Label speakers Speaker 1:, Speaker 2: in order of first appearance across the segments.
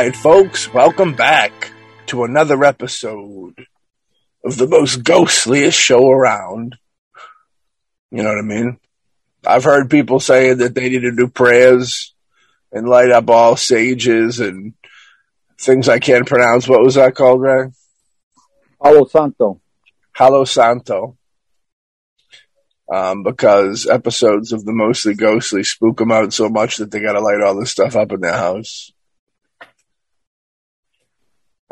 Speaker 1: Right, folks, welcome back to another episode of the most ghostliest show around. You know what I mean? I've heard people saying that they need to do prayers and light up all sages and things I can't pronounce. What was that called, Ray?
Speaker 2: Palo Santo.
Speaker 1: Palo Santo. Um, because episodes of the mostly ghostly spook them out so much that they got to light all this stuff up in their house.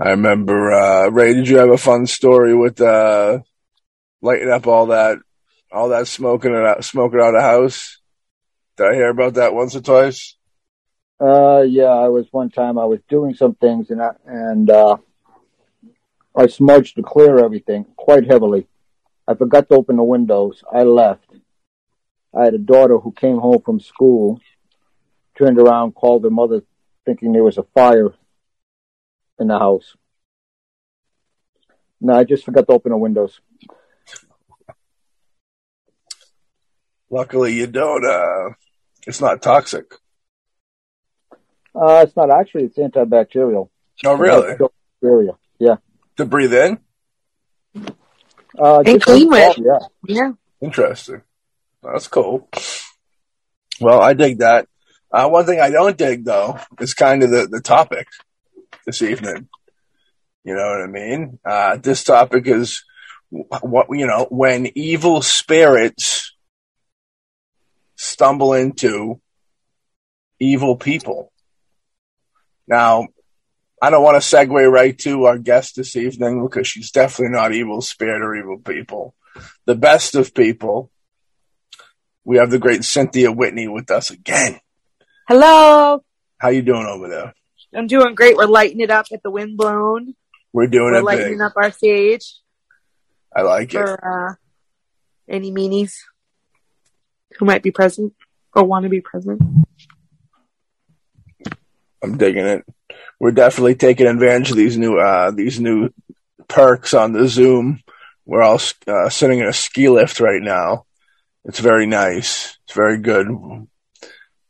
Speaker 1: I remember, uh, Ray, did you have a fun story with, uh, lighting up all that, all that smoking out, smoking out of house? Did I hear about that once or twice?
Speaker 2: Uh, yeah, I was one time I was doing some things and I, and, uh, I smudged to clear everything quite heavily. I forgot to open the windows. I left. I had a daughter who came home from school, turned around, called her mother thinking there was a fire in the house. No, I just forgot to open the windows.
Speaker 1: Luckily, you don't. Uh, it's not toxic.
Speaker 2: Uh, it's not actually, it's antibacterial.
Speaker 1: Oh, really?
Speaker 2: Bacteria. Yeah.
Speaker 1: To breathe in?
Speaker 2: Uh,
Speaker 3: And clean with.
Speaker 2: Yeah.
Speaker 3: Yeah.
Speaker 1: Interesting. That's cool. Well, I dig that. Uh, one thing I don't dig, though, is kind of the, the topic this evening. You know what I mean? Uh, this topic is what, you know, when evil spirits stumble into evil people. Now, I don't want to segue right to our guest this evening because she's definitely not evil spirit or evil people. The best of people. We have the great Cynthia Whitney with us again.
Speaker 3: Hello.
Speaker 1: How you doing over there?
Speaker 3: I'm doing great. We're lighting it up at the wind blown.
Speaker 1: We're doing it.
Speaker 3: We're
Speaker 1: it
Speaker 3: lighting
Speaker 1: big.
Speaker 3: up our stage
Speaker 1: I like it.
Speaker 3: uh, any meanies who might be present or want to be present.
Speaker 1: I'm digging it. We're definitely taking advantage of these new uh, these new perks on the Zoom. We're all uh, sitting in a ski lift right now. It's very nice. It's very good.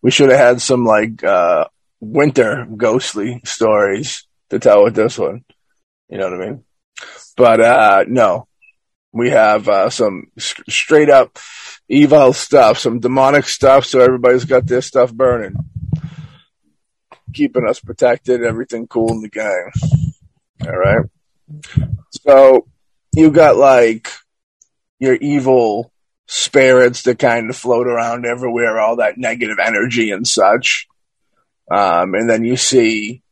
Speaker 1: We should have had some like uh, winter ghostly stories to tell with this one. You know what I mean? But uh, no, we have uh, some straight up evil stuff, some demonic stuff. So everybody's got their stuff burning keeping us protected, everything cool in the gang. All right. So you got like your evil spirits that kind of float around everywhere, all that negative energy and such. Um, and then you see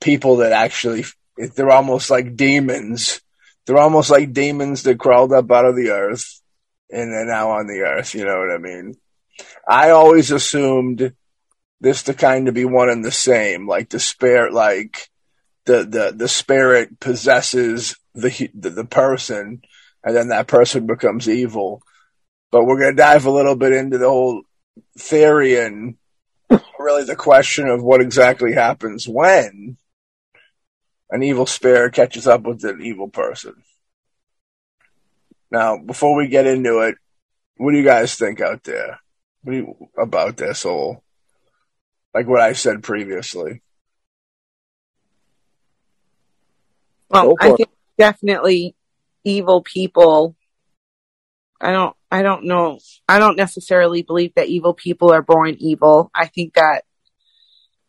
Speaker 1: people that actually, they're almost like demons. They're almost like demons that crawled up out of the earth and they're now on the earth. You know what I mean? I always assumed this to kind of be one and the same. Like the spirit, like the the the spirit possesses the the, the person, and then that person becomes evil. But we're gonna dive a little bit into the whole theory and really the question of what exactly happens when an evil spirit catches up with an evil person. Now, before we get into it, what do you guys think out there? What do you, about this whole like what I said previously.
Speaker 3: Well, I think definitely evil people. I don't. I don't know. I don't necessarily believe that evil people are born evil. I think that,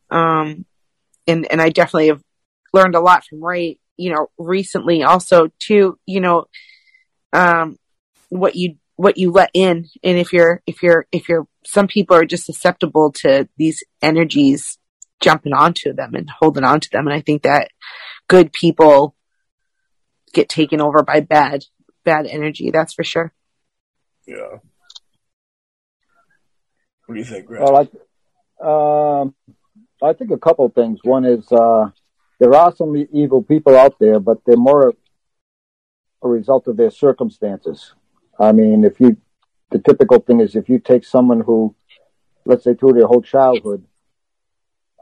Speaker 3: um, and and I definitely have learned a lot from Ray. You know, recently also too. You know, um, what you what you let in, and if you're if you're if you're some people are just susceptible to these energies jumping onto them and holding onto them, and I think that good people get taken over by bad bad energy. That's for sure.
Speaker 1: Yeah. What do you think, Greg?
Speaker 2: Well, I, um, I think a couple of things. One is uh, there are some evil people out there, but they're more a result of their circumstances. I mean, if you, the typical thing is if you take someone who, let's say, through their whole childhood,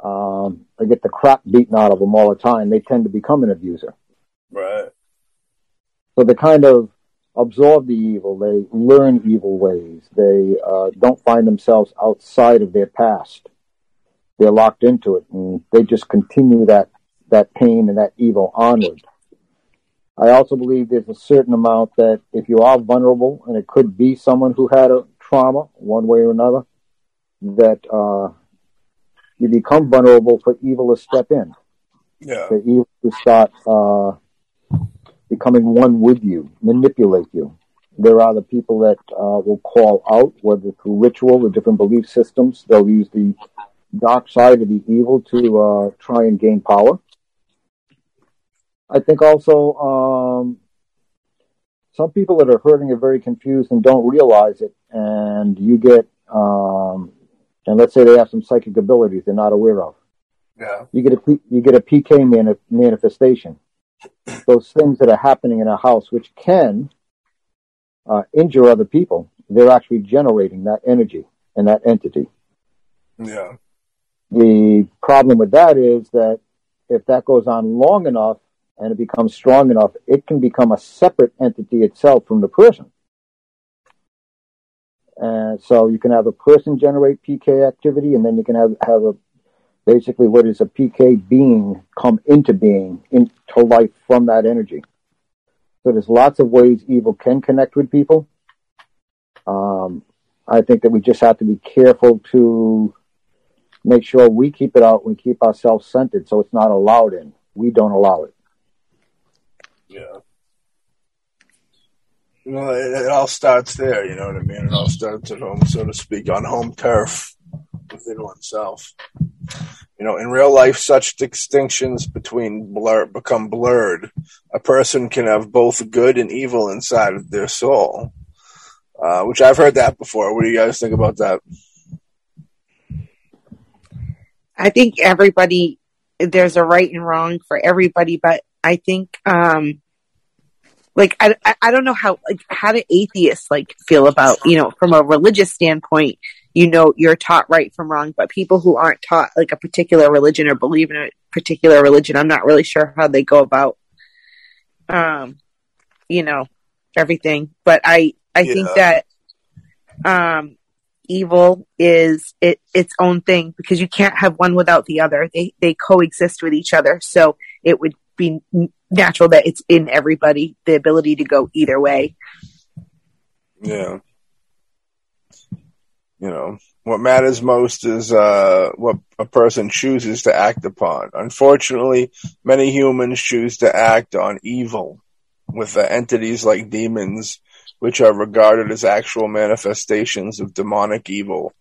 Speaker 2: um, they get the crap beaten out of them all the time, they tend to become an abuser.
Speaker 1: right.
Speaker 2: So the kind of absorb the evil. They learn evil ways. They uh, don't find themselves outside of their past. they're locked into it and they just continue that that pain and that evil onward. I also believe there's a certain amount that if you are vulnerable, and it could be someone who had a trauma one way or another, that uh, you become vulnerable for evil to step in.
Speaker 1: Yeah.
Speaker 2: For evil to start uh, becoming one with you, manipulate you. There are the people that uh, will call out, whether through ritual or different belief systems. They'll use the dark side of the evil to uh, try and gain power. I think also um, some people that are hurting are very confused and don't realize it, and you get, um, and let's say they have some psychic abilities they're not aware of.
Speaker 1: Yeah.
Speaker 2: You get a you get a PK mani- manifestation. Those things that are happening in a house, which can uh, injure other people, they're actually generating that energy and that entity.
Speaker 1: Yeah.
Speaker 2: The problem with that is that if that goes on long enough and it becomes strong enough, it can become a separate entity itself from the person. And so you can have a person generate PK activity, and then you can have have a basically what is a PK being come into being into life from that energy. So there's lots of ways evil can connect with people. Um, I think that we just have to be careful to make sure we keep it out. We keep ourselves centered, so it's not allowed in. We don't allow it.
Speaker 1: Yeah. You know, it, it all starts there, you know what I mean? It all starts at home, so to speak, on home turf within oneself. You know, in real life, such distinctions between blur become blurred. A person can have both good and evil inside of their soul, uh, which I've heard that before. What do you guys think about that?
Speaker 3: I think everybody, there's a right and wrong for everybody, but I think, um, like, I, I- I don't know how, like, how do atheists, like, feel about, you know, from a religious standpoint, you know, you're taught right from wrong, but people who aren't taught, like, a particular religion or believe in a particular religion, I'm not really sure how they go about, um, you know, everything. But I, I think that, um, evil is it its own thing because you can't have one without the other. They they coexist with each other. So it would be natural that it's in everybody the ability to go either way.
Speaker 1: Yeah. You know, what matters most is uh, what a person chooses to act upon. Unfortunately, many humans choose to act on evil with uh, entities like demons, which are regarded as actual manifestations of demonic evil.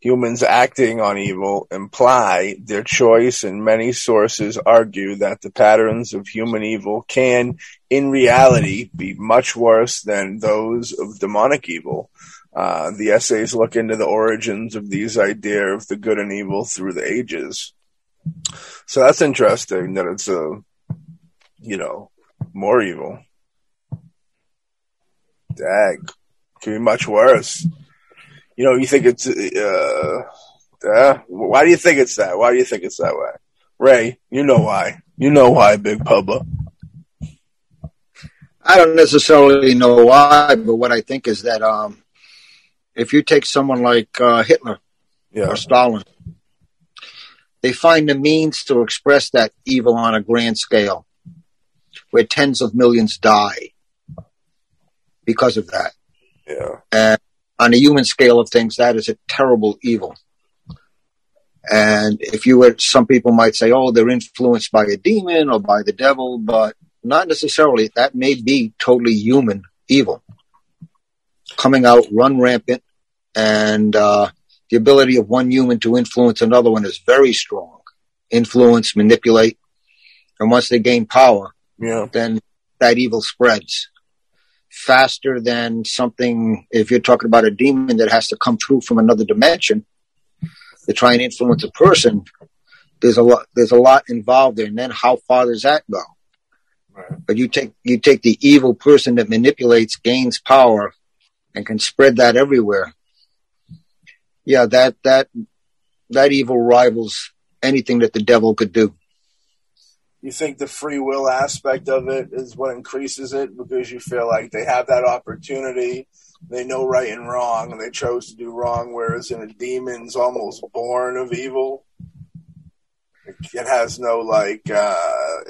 Speaker 1: Humans acting on evil imply their choice, and many sources argue that the patterns of human evil can, in reality, be much worse than those of demonic evil. Uh, the essays look into the origins of these idea of the good and evil through the ages. So that's interesting that it's a, you know, more evil. Dag. Could be much worse. You know, you think it's, uh, uh, why do you think it's that? Why do you think it's that way? Ray, you know why. You know why, Big Pubba.
Speaker 4: I don't necessarily know why, but what I think is that um, if you take someone like uh, Hitler
Speaker 1: Yeah.
Speaker 4: or Stalin, they find the means to express that evil on a grand scale, where tens of millions die because of that.
Speaker 1: Yeah.
Speaker 4: And on a human scale of things, that is a terrible evil. And if you were, some people might say, oh, they're influenced by a demon or by the devil, but not necessarily. That may be totally human evil coming out, run rampant, and uh, the ability of one human to influence another one is very strong. Influence, manipulate, and once they gain power,
Speaker 1: Yeah.
Speaker 4: then that evil spreads faster than something. If you're talking about a demon that has to come through from another dimension to try and influence a person, there's a lot. There's a lot involved there. And then how far does that go?
Speaker 1: Right.
Speaker 4: But you take you take the evil person that manipulates, gains power, and can spread that everywhere. Yeah, that that that evil rivals anything that the devil could do.
Speaker 1: You think the free will aspect of it is what increases it because you feel like they have that opportunity They know right and wrong, and they chose to do wrong. Whereas in a demon's almost born of evil. It has no like. uh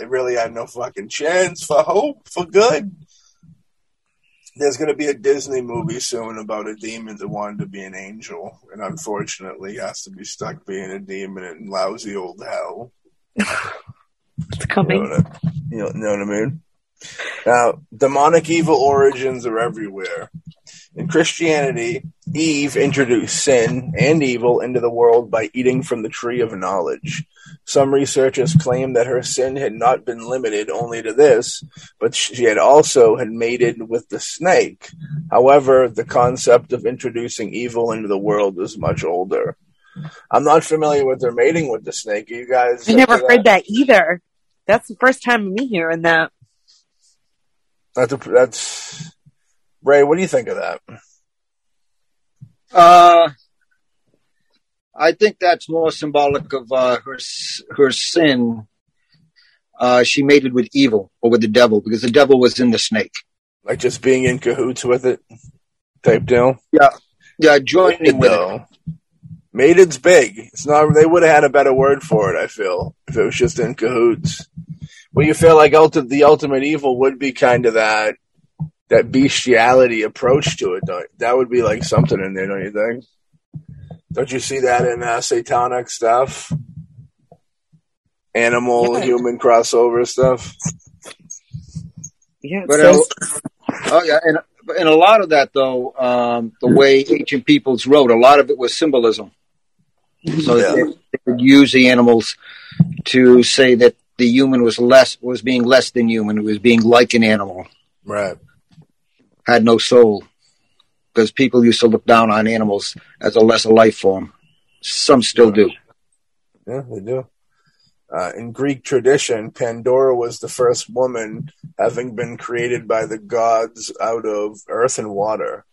Speaker 1: It really had no fucking chance for hope for good. There's going to be a Disney movie soon about a demon that wanted to be an angel, and unfortunately has to be stuck being a demon in lousy old hell.
Speaker 3: It's coming.
Speaker 1: You know what I, you know, know what I mean? Now, demonic evil origins are everywhere. In Christianity, Eve introduced sin and evil into the world by eating from the tree of knowledge. Some researchers claim that her sin had not been limited only to this, but she had also had mated with the snake. However, the concept of introducing evil into the world is much older. I'm not familiar with her mating with the snake. You guys?
Speaker 3: I never heard that either. That's the first time me hearing that.
Speaker 1: That's a, that's Ray. What do you think of that?
Speaker 4: Uh, I think that's more symbolic of uh, her her sin. Uh, she mated with evil or with the devil because the devil was in the snake.
Speaker 1: Like just being in cahoots with it, type deal.
Speaker 4: Yeah, yeah, joining
Speaker 1: Mated,
Speaker 4: with it.
Speaker 1: though. Mated's big. It's not. They would have had a better word for it. I feel if it was just in cahoots. Well, you feel like ulti- the ultimate evil would be kind of that that bestiality approach to it. Don't, that would be like something in there, don't you think? Don't you see that in uh, satanic stuff? Animal
Speaker 3: Yeah.
Speaker 1: human crossover stuff.
Speaker 3: Yeah,
Speaker 4: But
Speaker 3: says-
Speaker 4: Oh yeah, and and a lot of that though, um, the way ancient peoples wrote, a lot of it was symbolism. So
Speaker 1: Yeah.
Speaker 4: they, they would use the animals to say that the human was less was being less than human, it was being like an animal,
Speaker 1: Right.
Speaker 4: Had no soul. Because people used to look down on animals as a lesser life form. Some still do.
Speaker 1: Yeah, they do. Uh, in Greek tradition, Pandora was the first woman having been created by the gods out of earth and water.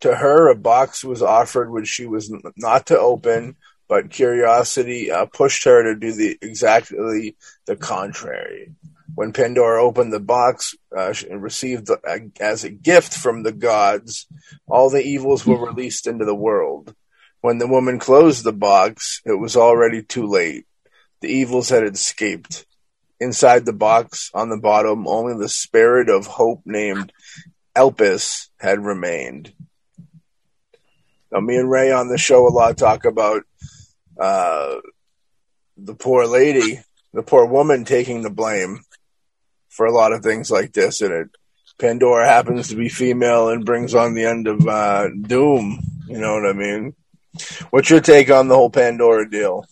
Speaker 1: To her, a box was offered which she was not to open, but curiosity uh, pushed her to do the exactly the contrary. When Pandora opened the box, uh, she received uh, as a gift from the gods, all the evils were released into the world. When the woman closed the box, it was already too late. The evils had escaped. Inside the box, on the bottom, only the spirit of hope named Elpis had remained. Now, me and Ray on the show a lot talk about uh, the poor lady, the poor woman taking the blame for a lot of things like this, and it Pandora happens to be female and brings on the end of uh, doom. You know what I mean? What's your take on the whole Pandora deal?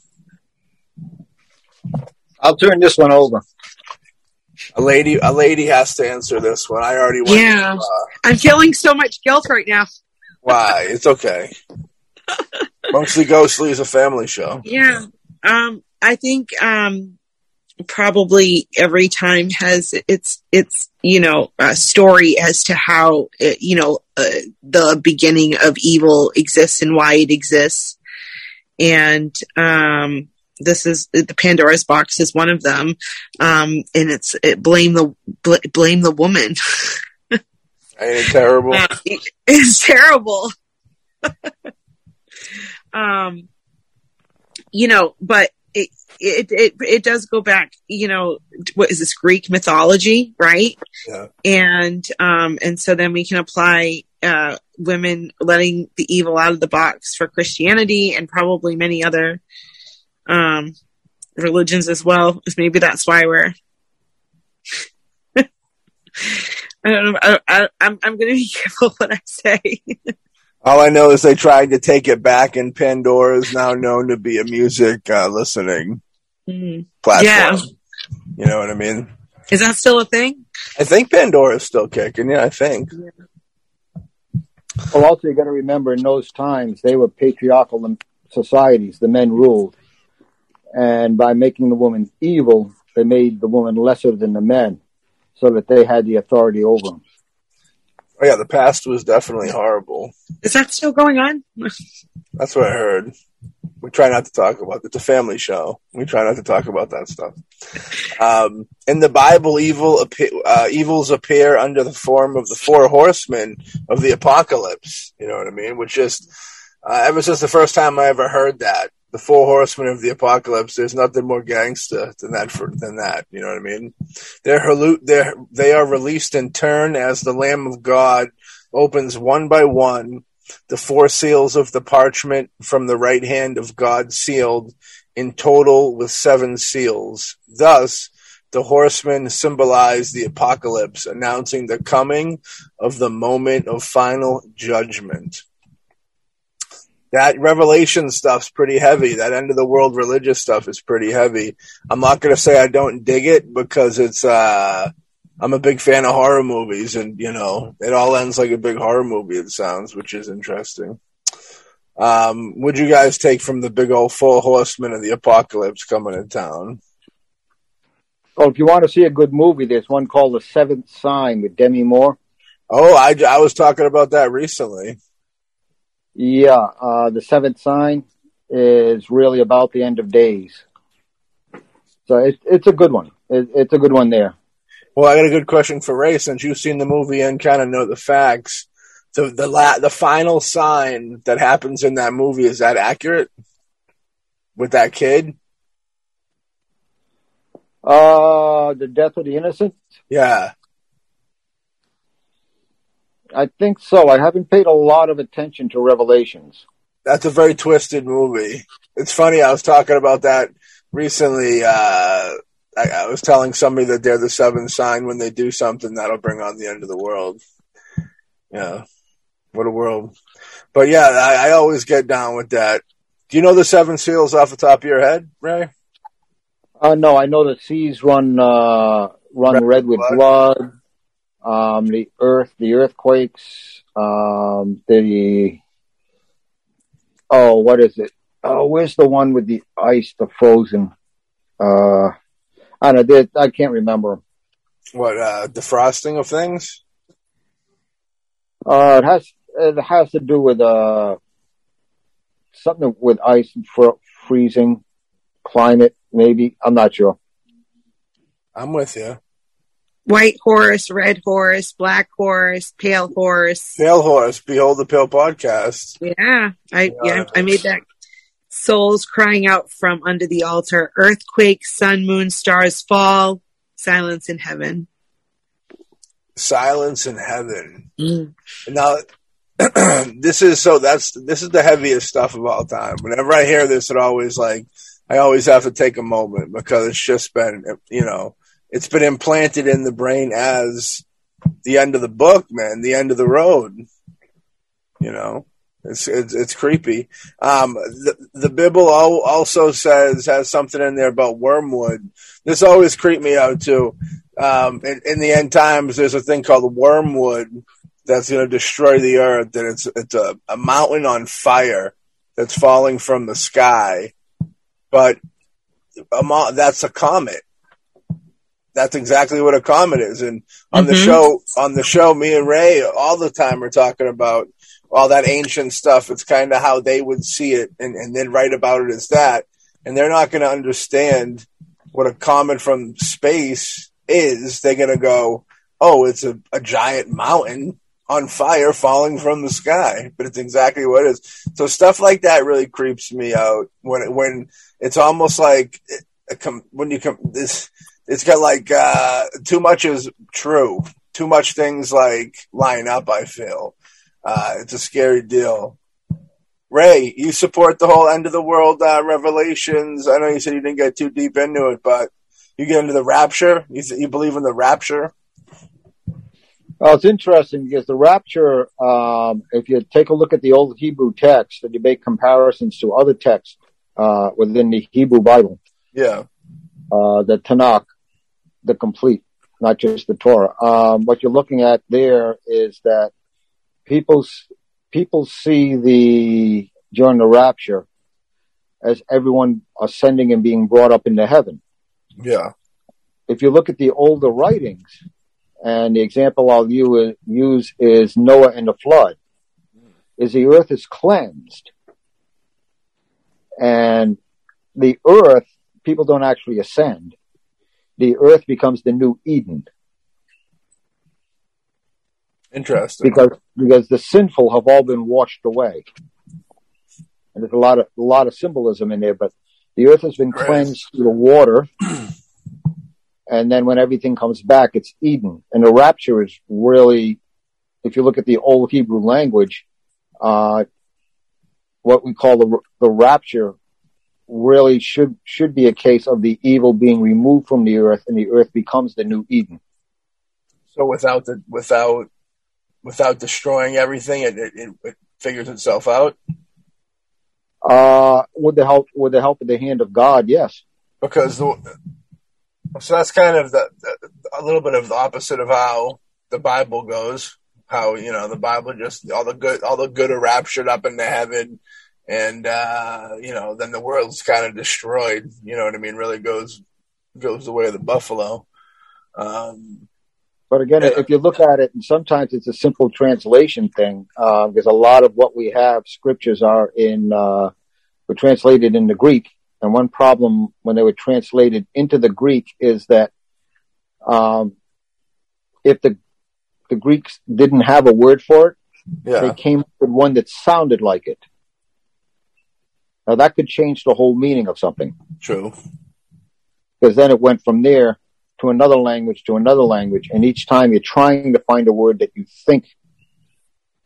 Speaker 4: I'll turn this one over.
Speaker 1: A lady, a lady has to answer this one. I already went.
Speaker 3: Yeah.
Speaker 1: Uh,
Speaker 3: I'm feeling so much guilt right now.
Speaker 1: why? It's okay. Mostly Ghostly is a family show.
Speaker 3: Yeah. Um, I think um, probably every time has its its you know uh, story as to how uh, you know uh, the beginning of evil exists and why it exists, and um, this is the Pandora's box is one of them, um, and it's it, blame the bl- blame the woman.
Speaker 1: Ain't it terrible?
Speaker 3: Uh, it- it's terrible. um, you know, but it, it it does go back. You know, what is this Greek mythology, right?
Speaker 1: Yeah.
Speaker 3: And um, and so then we can apply uh, women letting the evil out of the box for Christianity and probably many other um religions as well. Maybe that's why we're. I don't know. I, I, I'm I'm going to be careful what I say.
Speaker 1: All I know is they tried to take it back, and Pandora is now known to be a music uh, listening
Speaker 3: Mm.
Speaker 1: platform.
Speaker 3: Yeah.
Speaker 1: You know what I mean?
Speaker 3: Is that still a thing?
Speaker 1: I think Pandora is still kicking. Yeah, I think.
Speaker 2: Well, also you got to remember in those times they were patriarchal societies. The men ruled, and by making the woman evil, they made the woman lesser than the men, so that they had the authority over them.
Speaker 1: Oh yeah, the past was definitely horrible.
Speaker 3: Is that still going on?
Speaker 1: That's what I heard. We try not to talk about it. It's a family show. We try not to talk about that stuff. Um, in the Bible, evil uh, evils appear under the form of the four horsemen of the apocalypse. You know what I mean? Which just uh, ever since the first time I ever heard that, the four horsemen of the apocalypse. There's nothing more gangsta than that. For, than that, you know what I mean? They're they're they are released in turn as the Lamb of God opens one by one the four seals of the parchment from the right hand of God sealed in total with seven seals. Thus, the horsemen symbolize the apocalypse, announcing the coming of the moment of final judgment. That Revelation stuff's pretty heavy. That end of the world religious stuff is pretty heavy. I'm not going to say I don't dig it because it's, uh, I'm a big fan of horror movies, and you know, it all ends like a big horror movie. It sounds, which is interesting. Um, would you guys take from the big old four horsemen of the apocalypse coming to town?
Speaker 2: Oh, if you want to see a good movie, there's one called The Seventh Sign with Demi Moore.
Speaker 1: Oh, I, I was talking about that recently.
Speaker 2: Yeah, uh, The Seventh Sign is really about the end of days. So it's it's a good one. It, it's a good one there.
Speaker 1: Well, I got a good question for Ray since you've seen the movie and kind of know the facts. The the la- the final sign that happens in that movie is that accurate with that kid?
Speaker 2: Uh, the death of the innocent.
Speaker 1: Yeah,
Speaker 2: I think so. I haven't paid a lot of attention to Revelations.
Speaker 1: That's a very twisted movie. It's funny. I was talking about that recently. Uh, I, I, was telling somebody that they're the seventh sign when they do something that'll bring on the end of the world. Yeah. What a world. But yeah, I, I always get down with that. Do you know the seven seals off the top of your head, Ray?
Speaker 2: Uh, no, I know the seas run, uh, run red, red with blood. blood. Um, the earth, the earthquakes, um, the, oh, what is it? Oh, where's the one with the ice, the frozen? Uh, I don't know. I can't remember.
Speaker 1: What uh, defrosting of things?
Speaker 2: Uh, it has it has to do with uh something with ice and fr- freezing, climate. Maybe I'm not sure.
Speaker 1: I'm with you.
Speaker 3: White horse, red horse, black horse, pale horse.
Speaker 1: Pale horse. Behold the pale podcast.
Speaker 3: Yeah, I yeah, I made that souls crying out from under the altar, earthquake, sun, moon, stars fall, silence in heaven.
Speaker 1: Silence in heaven. Mm. Now, this is so that's this is the heaviest stuff of all time. Whenever I hear this, it always like I always have to take a moment because it's just been you know it's been implanted in the brain as the end of the book, man, the end of the road. You know, it's it's, it's creepy. Um, the the Bible also says has something in there about wormwood. This always creeped me out too. Um, in, in, the end times, there's a thing called wormwood that's going to destroy the earth, and it's it's a, a mountain on fire that's falling from the sky, but a, that's a comet. That's exactly what a comet is. And on mm-hmm. the show, on the show, me and Ray all the time are talking about all that ancient stuff. It's kind of how they would see it and, and then write about it as that. And they're not going to understand what a comet from space is. They're going to go, oh, it's a, a giant mountain on fire falling from the sky, but it's exactly what it is. So stuff like that really creeps me out when when it's almost like when you come this it's got like uh, too much is true, too much things like line up. I feel uh, it's a scary deal. Ray, you support the whole end of the world uh, revelations. I know you said you didn't get too deep into it, but you get into the rapture. You, you believe in the rapture?
Speaker 2: Well, it's interesting because the rapture, um, if you take a look at the old Hebrew text and you make comparisons to other texts uh, within the Hebrew Bible,
Speaker 1: yeah,
Speaker 2: uh, the Tanakh, the complete, not just the Torah. Um, what you're looking at there is that people people see the during the rapture as everyone ascending and being brought up into heaven.
Speaker 1: Yeah.
Speaker 2: If you look at the older writings, and the example I'll use is Noah and the flood, is the earth is cleansed. And the earth, people don't actually ascend. The earth becomes the new Eden
Speaker 1: Interesting.
Speaker 2: because because the sinful have all been washed away. And there's a lot of a lot of symbolism in there, but the earth has been cleansed through the water. and then when everything comes back, it's Eden. And the rapture is really, if you look at the old Hebrew language, uh, what we call the, the rapture really should, should be a case of the evil being removed from the earth and the earth becomes the new Eden.
Speaker 1: so without the without without destroying everything, it it, it, figures itself out.
Speaker 2: Uh, with the help, with the help of the hand of God, yes.
Speaker 1: because the, so that's kind of the, the, a little bit of the opposite of how the Bible goes. How you know the Bible just all the good all the good are raptured up into heaven, and uh, you know then the world's kind of destroyed. You know what I mean? Really goes goes the way of the buffalo. Um,
Speaker 2: But again, if you look at it, and sometimes it's a simple translation thing, uh, because a lot of what we have scriptures are in, uh, were translated into Greek. And one problem when they were translated into the Greek is that, um, if the, the Greeks didn't have a word for it,
Speaker 1: yeah,
Speaker 2: they came up with one that sounded like it. Now that could change the whole meaning of something
Speaker 1: true.
Speaker 2: because then it went from there to another language to another language, and each time you're trying to find a word that you think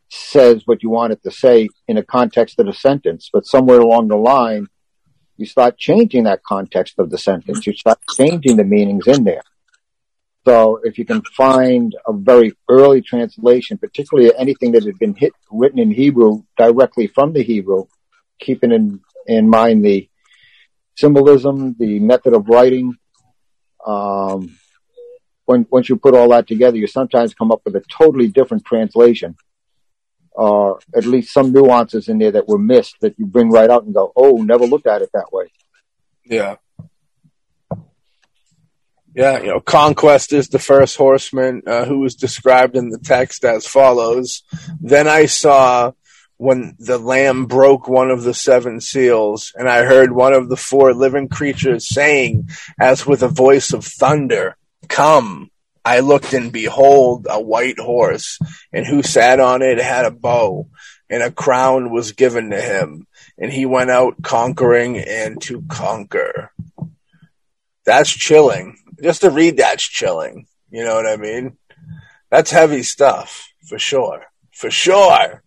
Speaker 2: says what you want it to say in a context of the sentence, but somewhere along the line, you start changing that context of the sentence. You start changing the meanings in there. So if you can find a very early translation, particularly anything that had been hit, written in Hebrew directly from the Hebrew, keeping in, in mind the symbolism, the method of writing, um, when once you put all that together, you sometimes come up with a totally different translation, or at least some nuances in there that were missed that you bring right out and go, "Oh, never looked at it that way."
Speaker 1: Yeah. Yeah, you know, Conquest is the first horseman uh, who was described in the text as follows. Then I saw when the Lamb broke one of the seven seals, and I heard one of the four living creatures saying, as with a voice of thunder, Come. I looked, and behold, a white horse, and who sat on it had a bow, and a crown was given to him and he went out conquering and to conquer. That's chilling. Just to read that's chilling. You know what I mean? That's heavy stuff, for sure. For sure.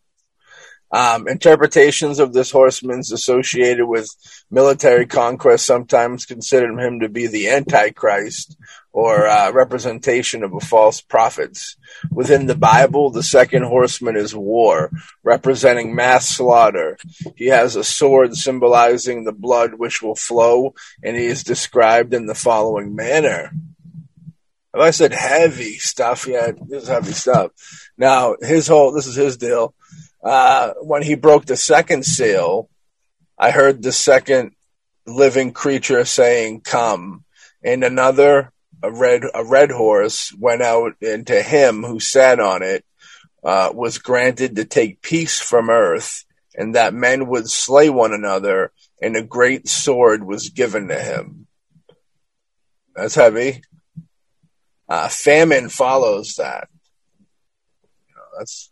Speaker 1: Um, interpretations of this horseman's associated with military conquest sometimes consider him to be the Antichrist or uh, representation of a false prophets. Within the Bible, the second horseman is war, representing mass slaughter. He has a sword symbolizing the blood which will flow, and he is described in the following manner. I said heavy stuff, yeah, this is heavy stuff. Now, his whole, this is his deal. Uh, when he broke the second seal, I heard the second living creature saying, come. And another, a red, a red horse went out into him who sat on it, uh, was granted to take peace from earth and that men would slay one another and a great sword was given to him. That's heavy. Uh, famine follows that. You know, that's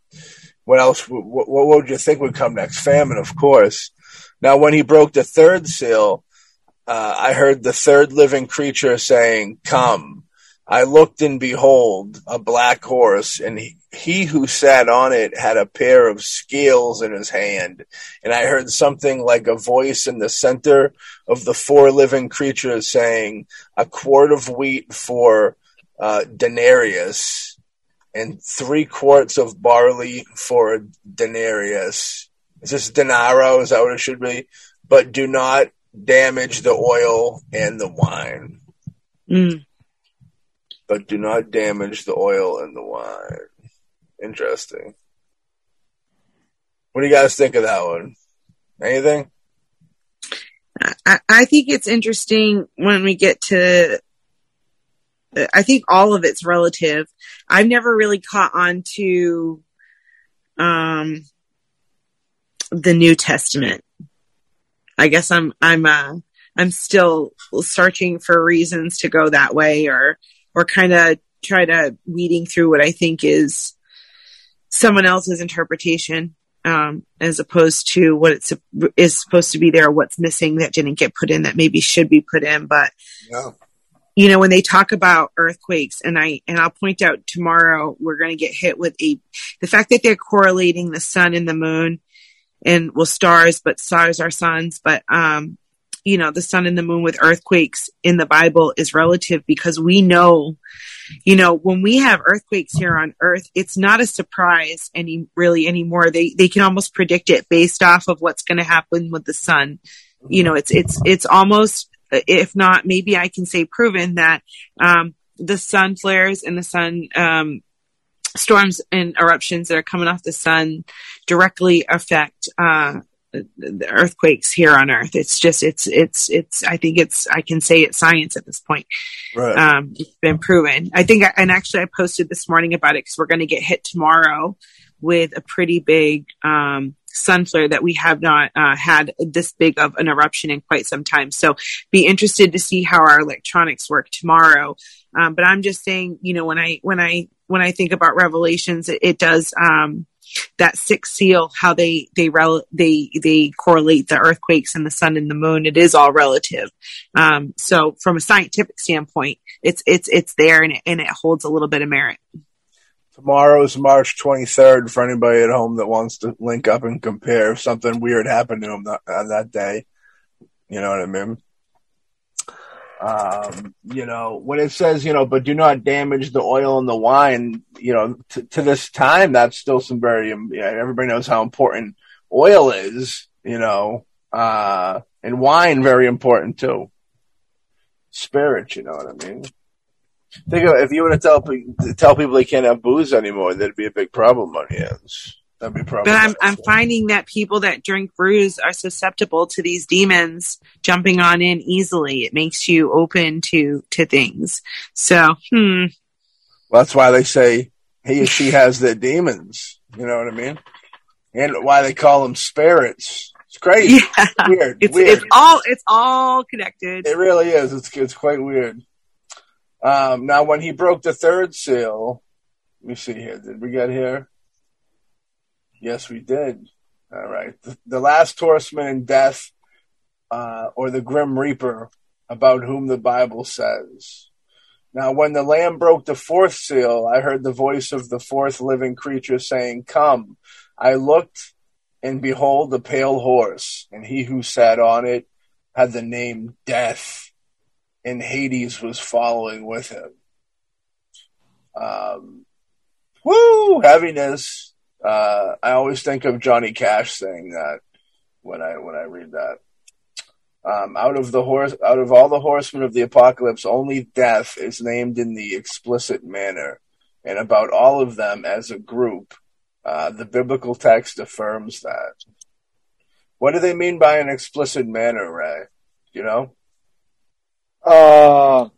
Speaker 1: what else? What, what would you think would come next? Famine, of course. Now, when he broke the third seal, uh, I heard the third living creature saying, "Come." I looked and behold a black horse, and he, he who sat on it had a pair of scales in his hand. And I heard something like a voice in the center of the four living creatures saying, "A quart of wheat for uh, denarius." And three quarts of barley for a denarius. Is this denaro? Is that what it should be? But do not damage the oil and the wine.
Speaker 3: Mm.
Speaker 1: But do not damage the oil and the wine. Interesting. What do you guys think of that one? Anything?
Speaker 3: I, I think it's interesting when we get to. I think all of it's relative. I've never really caught on to um, the New Testament. I guess I'm I'm uh I'm still searching for reasons to go that way or or kind of try to weeding through what I think is someone else's interpretation um, as opposed to what it's is supposed to be there, what's missing that didn't get put in that maybe should be put in. But
Speaker 1: Yeah.
Speaker 3: You know, when they talk about earthquakes, and I and I'll point out tomorrow we're going to get hit with a the fact that they're correlating the sun and the moon, and well, stars, but stars are suns, but um, you know, the sun and the moon with earthquakes in the Bible is relative because we know, you know, when we have earthquakes here on Earth, it's not a surprise any really anymore. They they can almost predict it based off of what's going to happen with the sun. You know, it's it's it's almost if not maybe I can say proven that um, the sun flares and the sun um, storms and eruptions that are coming off the sun directly affect uh, the, earthquakes here on Earth. It's just it's it's it's I think it's I can say it's science at this point.
Speaker 1: Right.
Speaker 3: Um, it's been proven. I think, and actually, I posted this morning about it because we're going to get hit tomorrow with a pretty big um, sun flare that we have not uh, had this big of an eruption in quite some time. So, be interested to see how our electronics work tomorrow. Um, but I'm just saying, you know, when I when I when I think about Revelations, it, it does. Um, that sixth seal, how they they rel- they they correlate the earthquakes and the sun and the moon. It is all relative. Um, so from a scientific standpoint, it's it's it's there and it, and it holds a little bit of merit.
Speaker 1: Tomorrow's March 23rd for anybody at home that wants to link up and compare if something weird happened to them that, on that day. You know what I mean? Um, you know, when it says, you know, but do not damage the oil and the wine, you know, t- to this time, that's still some very, everybody knows how important oil is, you know, uh, and wine very important too. Spirits, you know what I mean? Think of if you were to tell tell people they can't have booze anymore, that'd be a big problem on hands. That'd be a problem.
Speaker 3: But I'm I'm finding that people that drink brews are susceptible to these demons jumping on in easily. It makes you open to to things. So, hmm.
Speaker 1: Well, that's why they say he or she has their demons. You know what I mean? And why they call them spirits. It's crazy.
Speaker 3: Yeah.
Speaker 1: Weird.
Speaker 3: It's
Speaker 1: weird.
Speaker 3: it's all it's all connected.
Speaker 1: It really is. It's it's quite weird. Um, now, when he broke the third seal, let me see here. Did we get here? Yes, we did. All right. The, the last horseman in death, uh, or the grim reaper, about whom the Bible says. Now, when the Lamb broke the fourth seal, I heard the voice of the fourth living creature saying, Come. I looked, and behold, a pale horse, and he who sat on it had the name Death, and Hades was following with him. Um, woo, heaviness. Uh, I always think of Johnny Cash saying that when I when I read that. Um, out of the horse, out of all the horsemen of the apocalypse, only death is named in the explicit manner, and about all of them as a group, uh, the biblical text affirms that. What do they mean by an explicit manner, Ray? You know?
Speaker 2: Uh,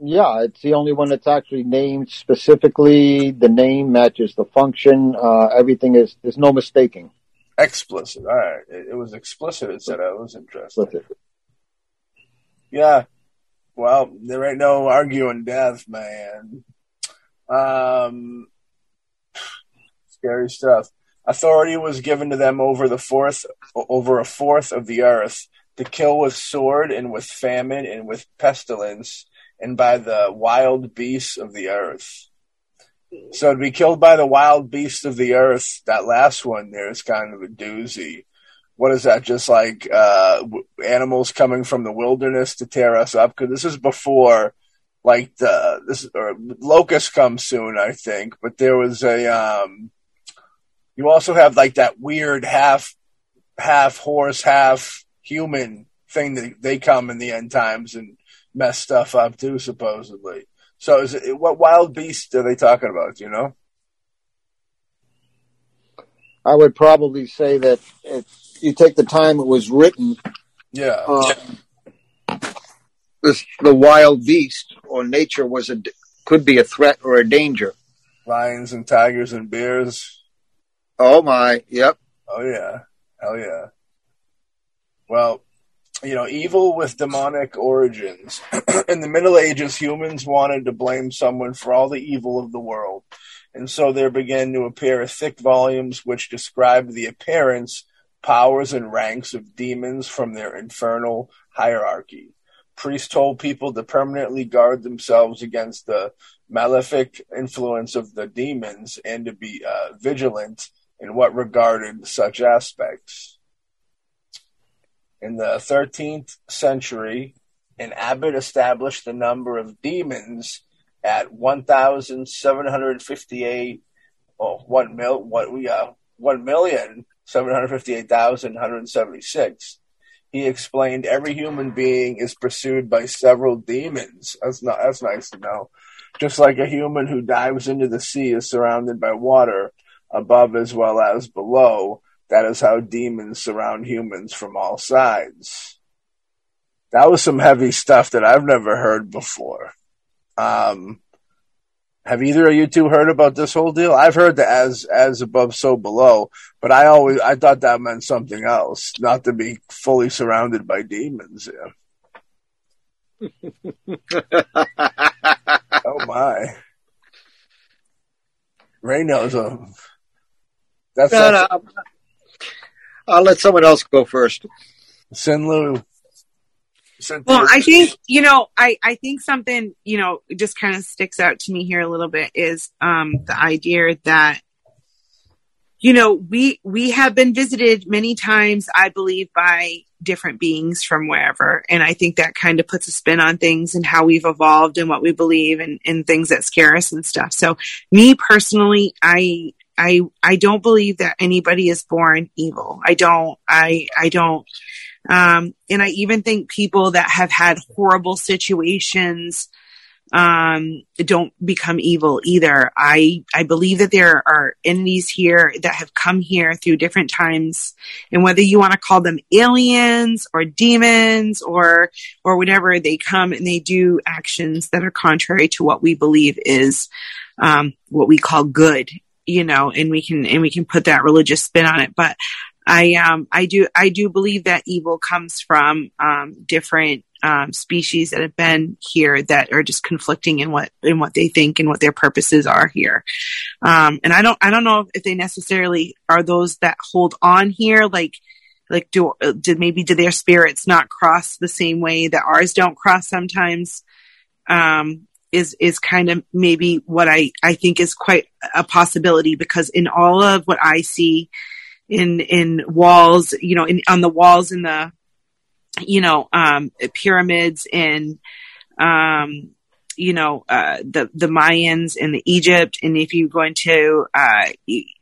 Speaker 2: yeah, it's the only one that's actually named specifically. The name matches the function. Uh, everything is, there's no mistaking
Speaker 1: Explicit. All right. It, it was explicit. It said I was interested.
Speaker 2: with it.
Speaker 1: Yeah. Well, there ain't no arguing death, man. Um, scary stuff. Authority was given to them over the fourth, over a fourth of the earth to kill with sword and with famine and with pestilence and by the wild beasts of the earth. So to be killed by the wild beasts of the earth, that last one there is kind of a doozy. What is that? Just like uh, animals coming from the wilderness to tear us up? Because this is before, like the this or locust comes soon, I think. But there was a um, you also have like that weird half half horse, half human thing that they come in the end times and mess stuff up too, supposedly. So, is it, what wild beast are they talking about? You know?
Speaker 2: I would probably say that if you take the time it was written,
Speaker 1: Yeah.
Speaker 2: uh,
Speaker 4: This, the wild beast or nature was a could be a threat or a danger.
Speaker 1: Lions and tigers and bears.
Speaker 4: Oh my, yep.
Speaker 1: Oh yeah, hell yeah. Well, you know, evil with demonic origins. In the Middle Ages, humans wanted to blame someone for all the evil of the world. And so there began to appear thick volumes which described the appearance, powers, and ranks of demons from their infernal hierarchy. Priests told people to permanently guard themselves against the malefic influence of the demons and to be uh, vigilant in what regarded such aspects. In the 13th century, an abbot established the number of demons at 1,758, oh, 1 mil, what we, uh, 1,758,176. He explained every human being is pursued by several demons. That's not, that's nice to know. Just like a human who dives into the sea is surrounded by water above as well as below, that is how demons surround humans from all sides. That was some heavy stuff that I've never heard before. Um, have either of you two heard about this whole deal? I've heard the as as above, so below, but I always I thought that meant something else, not to be fully surrounded by demons. Yeah. oh my, Ray knows a.
Speaker 2: That's, no, no, I'll let someone else go first.
Speaker 1: Sinlu.
Speaker 3: Well, I think, you know, I, I think something, you know, just kind of sticks out to me here a little bit is um, the idea that, you know, we, we have been visited many times, I believe, by different beings from wherever. And I think that kind of puts a spin on things and how we've evolved and what we believe and, and things that scare us and stuff. So me personally, I, I, I don't believe that anybody is born evil. I don't, I, I don't, um, and I even think people that have had horrible situations, um, don't become evil either. I, I believe that there are entities here that have come here through different times. And whether you want to call them aliens or demons or, or whatever, they come and they do actions that are contrary to what we believe is, um, what we call good you know, and we can and we can put that religious spin on it. But I um I do I do believe that evil comes from um, different um, species that have been here that are just conflicting in what in what they think and what their purposes are here. Um, and I don't I don't know if they necessarily are those that hold on here like like do did maybe do their spirits not cross the same way that ours don't cross sometimes um is is kind of maybe what I I think is quite a possibility because in all of what I see in in walls, you know, in on the walls in the you know um, pyramids and um, you know uh, the the Mayans and the Egypt, and if you go into uh,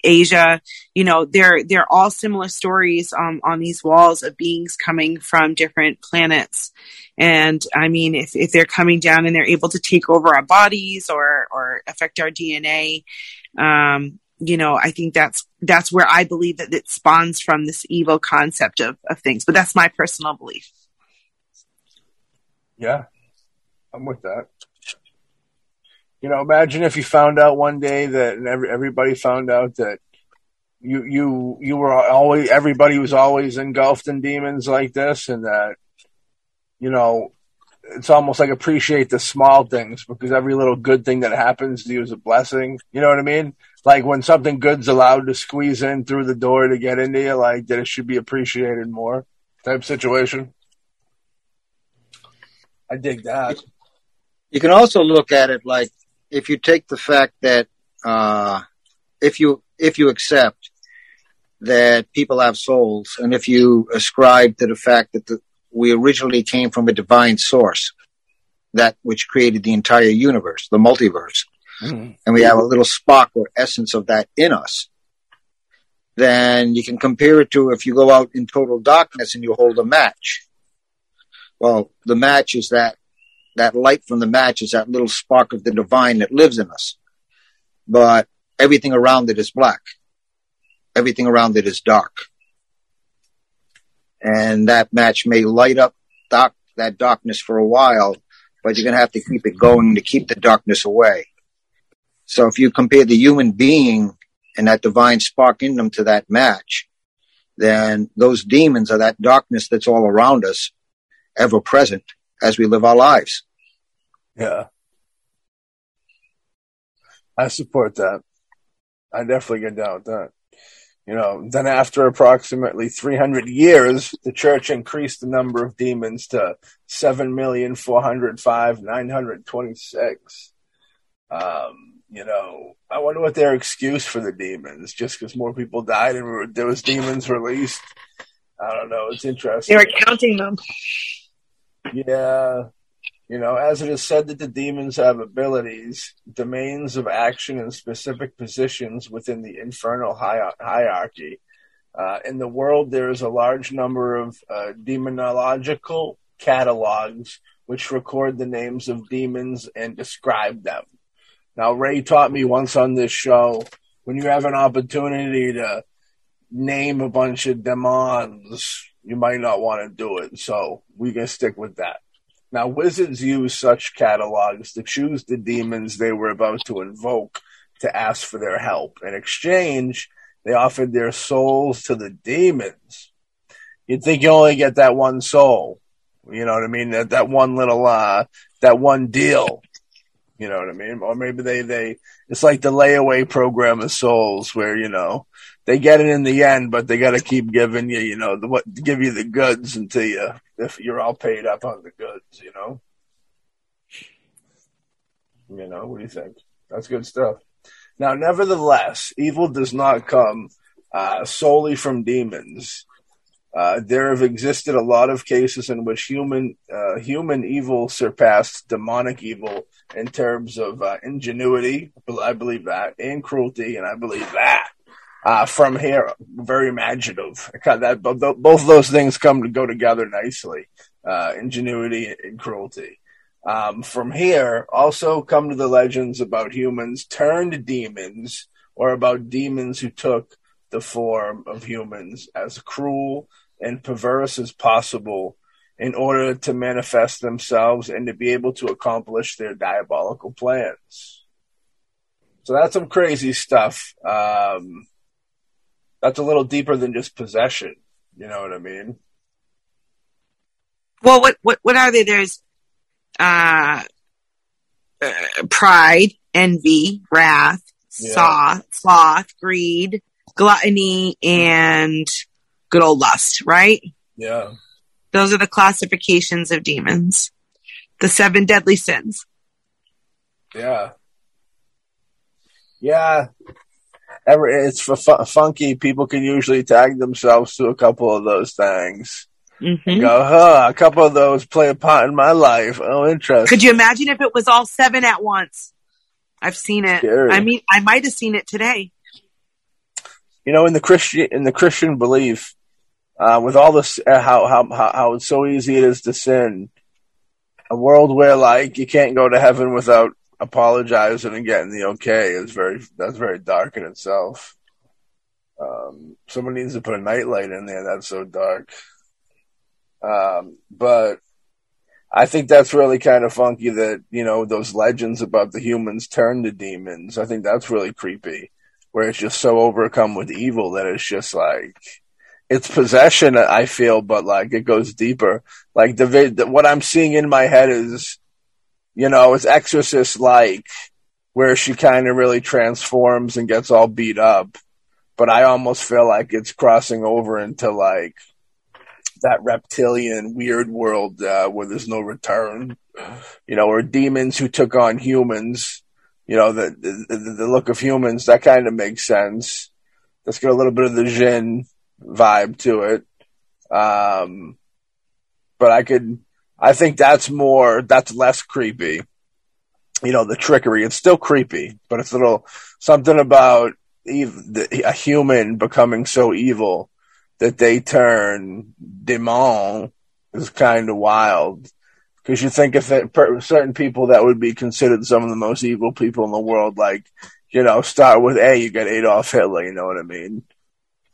Speaker 3: Asia, you know they're they're all similar stories um, on these walls of beings coming from different planets. And I mean, if, if they're coming down and they're able to take over our bodies or, or affect our DNA, um, you know, I think that's that's where I believe that it spawns from this evil concept of, of things. But that's my personal belief.
Speaker 1: Yeah, I'm with that. You know, imagine if you found out one day that, every, everybody found out that you you you were always everybody was always engulfed in demons like this, and that you know it's almost like appreciate the small things because every little good thing that happens to you is a blessing. You know what I mean? like when something good's allowed to squeeze in through the door to get into you, like that it should be appreciated more type situation. I dig that.
Speaker 2: You can also look at it like if you take the fact that uh, if you if you accept that people have souls, and if you ascribe to the fact that the, we originally came from a divine source, that which created the entire universe, the multiverse, mm. and we have a little spark or essence of that in us, then you can compare it to if you go out in total darkness and you hold a match. Well, the match is that, that light from the match is that little spark of the divine that lives in us. But everything around it is black. Everything around it is dark. And that match may light up dark, that darkness for a while, but you're going to have to keep it going to keep the darkness away. So if you compare the human being and that divine spark in them to that match, then those demons or that darkness that's all around us
Speaker 4: ever present as we live our lives.
Speaker 1: Yeah. I support that. I definitely get down with that. You know, then after approximately 300 years, the church increased the number of demons to 7,405,926. Um, you know, I wonder what their excuse for the demons, just because more people died and there was demons released. I don't know. It's interesting.
Speaker 3: They were counting them.
Speaker 1: Yeah. You know, as it is said that the demons have abilities, domains of action and specific positions within the infernal hi- hierarchy. Uh, in the world, there is a large number of uh, demonological catalogs which record the names of demons and describe them. Now, Ray taught me once on this show when you have an opportunity to name a bunch of demons, you might not want to do it. So we can stick with that. Now, wizards use such catalogs to choose the demons they were about to invoke to ask for their help. In exchange, they offered their souls to the demons. You'd think you only get that one soul. You know what I mean? That that one little uh that one deal. You know what I mean? Or maybe they they it's like the layaway program of souls where, you know, they get it in the end, but they got to keep giving you, you know, the, what give you the goods until you if you're all paid up on the goods, you know. You know, what do you think? That's good stuff. Now, nevertheless, evil does not come uh, solely from demons. Uh, there have existed a lot of cases in which human uh, human evil surpassed demonic evil in terms of uh, ingenuity. I believe that, and cruelty, and I believe that uh, from here, very imaginative. That both those things come to go together nicely, uh, ingenuity and cruelty. Um, from here, also come to the legends about humans turned demons, or about demons who took the form of humans as cruel and perverse as possible in order to manifest themselves and to be able to accomplish their diabolical plans. So that's some crazy stuff. Um, that's a little deeper than just possession. You know what I mean?
Speaker 3: Well, what what what are they? There's uh, uh pride, envy, wrath, yeah. sloth, sloth, greed, gluttony, and good old lust. Right?
Speaker 1: Yeah.
Speaker 3: Those are the classifications of demons. The seven deadly sins.
Speaker 1: Yeah. Yeah ever it's fu- funky. People can usually tag themselves to a couple of those things. Mm-hmm. Go, huh? A couple of those play a part in my life. Oh, interesting.
Speaker 3: Could you imagine if it was all seven at once? I've seen it. Scary. I mean, I might have seen it today.
Speaker 1: You know, in the Christian in the Christian belief, uh, with all this, uh, how how how it's so easy it is to sin. A world where like you can't go to heaven without apologizing and getting the okay is very that's very dark in itself. Um, someone needs to put a nightlight in there. That's so dark. Um, but I think that's really kind of funky that you know those legends about the humans turn to demons. I think that's really creepy, where it's just so overcome with evil that it's just like it's possession. I feel, but like it goes deeper. Like the, the what I'm seeing in my head is you know, it's Exorcist like, where she kind of really transforms and gets all beat up. But I almost feel like it's crossing over into like that reptilian weird world uh, where there's no return, you know, or demons who took on humans. You know, the the, the look of humans that kind of makes sense. Let's get a little bit of the Jinn vibe to it. Um, but I could I think that's more, that's less creepy. You know, the trickery. It's still creepy, but it's a little something about a human becoming so evil that they turn demon is kind of wild. Because you think if it, certain people that would be considered some of the most evil people in the world, like, you know, start with A, you get Adolf Hitler, you know what I mean?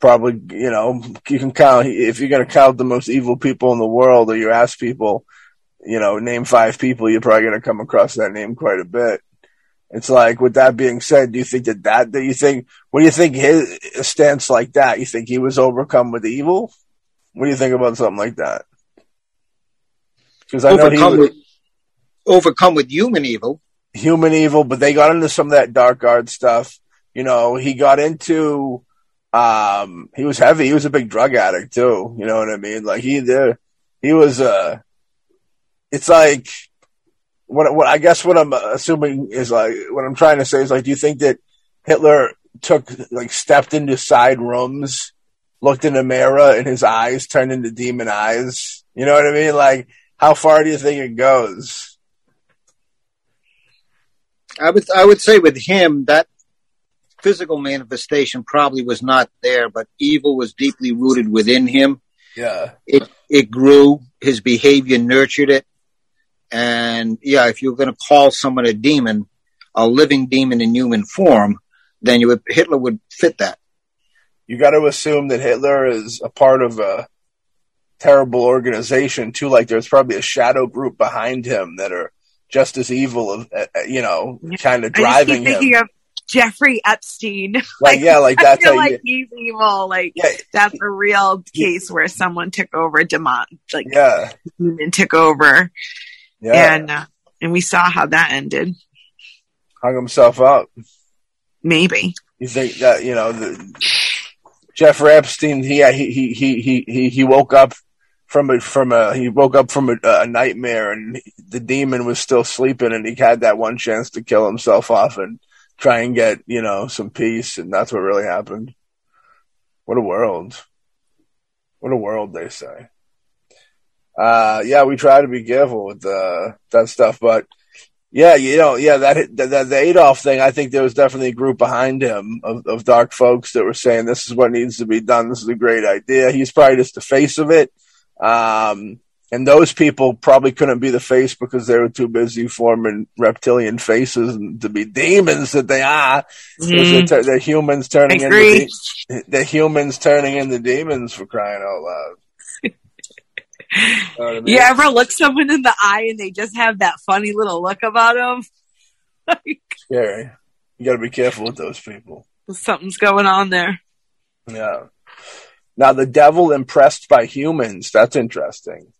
Speaker 1: Probably, you know, you can count, if you're going to count the most evil people in the world or you ask people, you know, name five people, you're probably going to come across that name quite a bit. It's like, with that being said, do you think that that, do you think, what do you think his stance like that? You think he was overcome with evil? What do you think about something like that? because I know he
Speaker 4: overcome
Speaker 1: was
Speaker 4: with overcome with human evil.
Speaker 1: human evil, but they got into some of that dark art stuff. You know, he got into um he was heavy, he was a big drug addict too, you know what I mean? Like he there he was uh it's like what what I guess what I'm assuming is like what I'm trying to say is like do you think that Hitler took like stepped into side rooms, looked in a mirror and his eyes turned into demon eyes? You know what I mean? Like how far do you think it goes?
Speaker 4: I would I would say with him that physical manifestation probably was not there, but evil was deeply rooted within him.
Speaker 1: Yeah.
Speaker 4: It it grew. His behavior nurtured it. And yeah, if you're going to call someone a demon, a living demon in human form, then you would, Hitler would fit that.
Speaker 1: you got to assume that Hitler is a part of a terrible organization too. Like there's probably a shadow group behind him that are just as evil, of uh, uh, you know, kind of
Speaker 3: I just
Speaker 1: driving
Speaker 3: keep thinking
Speaker 1: him.
Speaker 3: of Jeffrey Epstein.
Speaker 1: Like yeah, like
Speaker 3: I
Speaker 1: that's
Speaker 3: feel like
Speaker 1: you,
Speaker 3: he's evil. Like
Speaker 1: yeah,
Speaker 3: that's a real case where someone took over demon, like
Speaker 1: yeah,
Speaker 3: demon took over,
Speaker 1: yeah.
Speaker 3: and uh, and we saw how that ended.
Speaker 1: Hung himself up.
Speaker 3: Maybe
Speaker 1: You think that you know the Jeffrey Epstein? He he he he he he, he woke up from a from a he woke up from a, a nightmare and the demon was still sleeping and he had that one chance to kill himself off and try and get you know some peace and that's what really happened. What a world! What a world they say. Uh, yeah, we try to be careful with uh, that stuff, but yeah, you know, yeah, that, that, the Adolf thing. I think there was definitely a group behind him of, of dark folks that were saying this is what needs to be done. This is a great idea. He's probably just the face of it. Um, and those people probably couldn't be the face because they were too busy forming reptilian faces and to be demons that they are. 'Cause They're, mm. they're humans. Turning into de- they're humans turning into demons for crying out loud. Know I mean?
Speaker 3: You ever look someone in the eye and they just have that funny little look about them? like
Speaker 1: scary. You got to be careful with those people.
Speaker 3: something's going on there.
Speaker 1: Yeah. Now, the devil impressed by humans. That's interesting.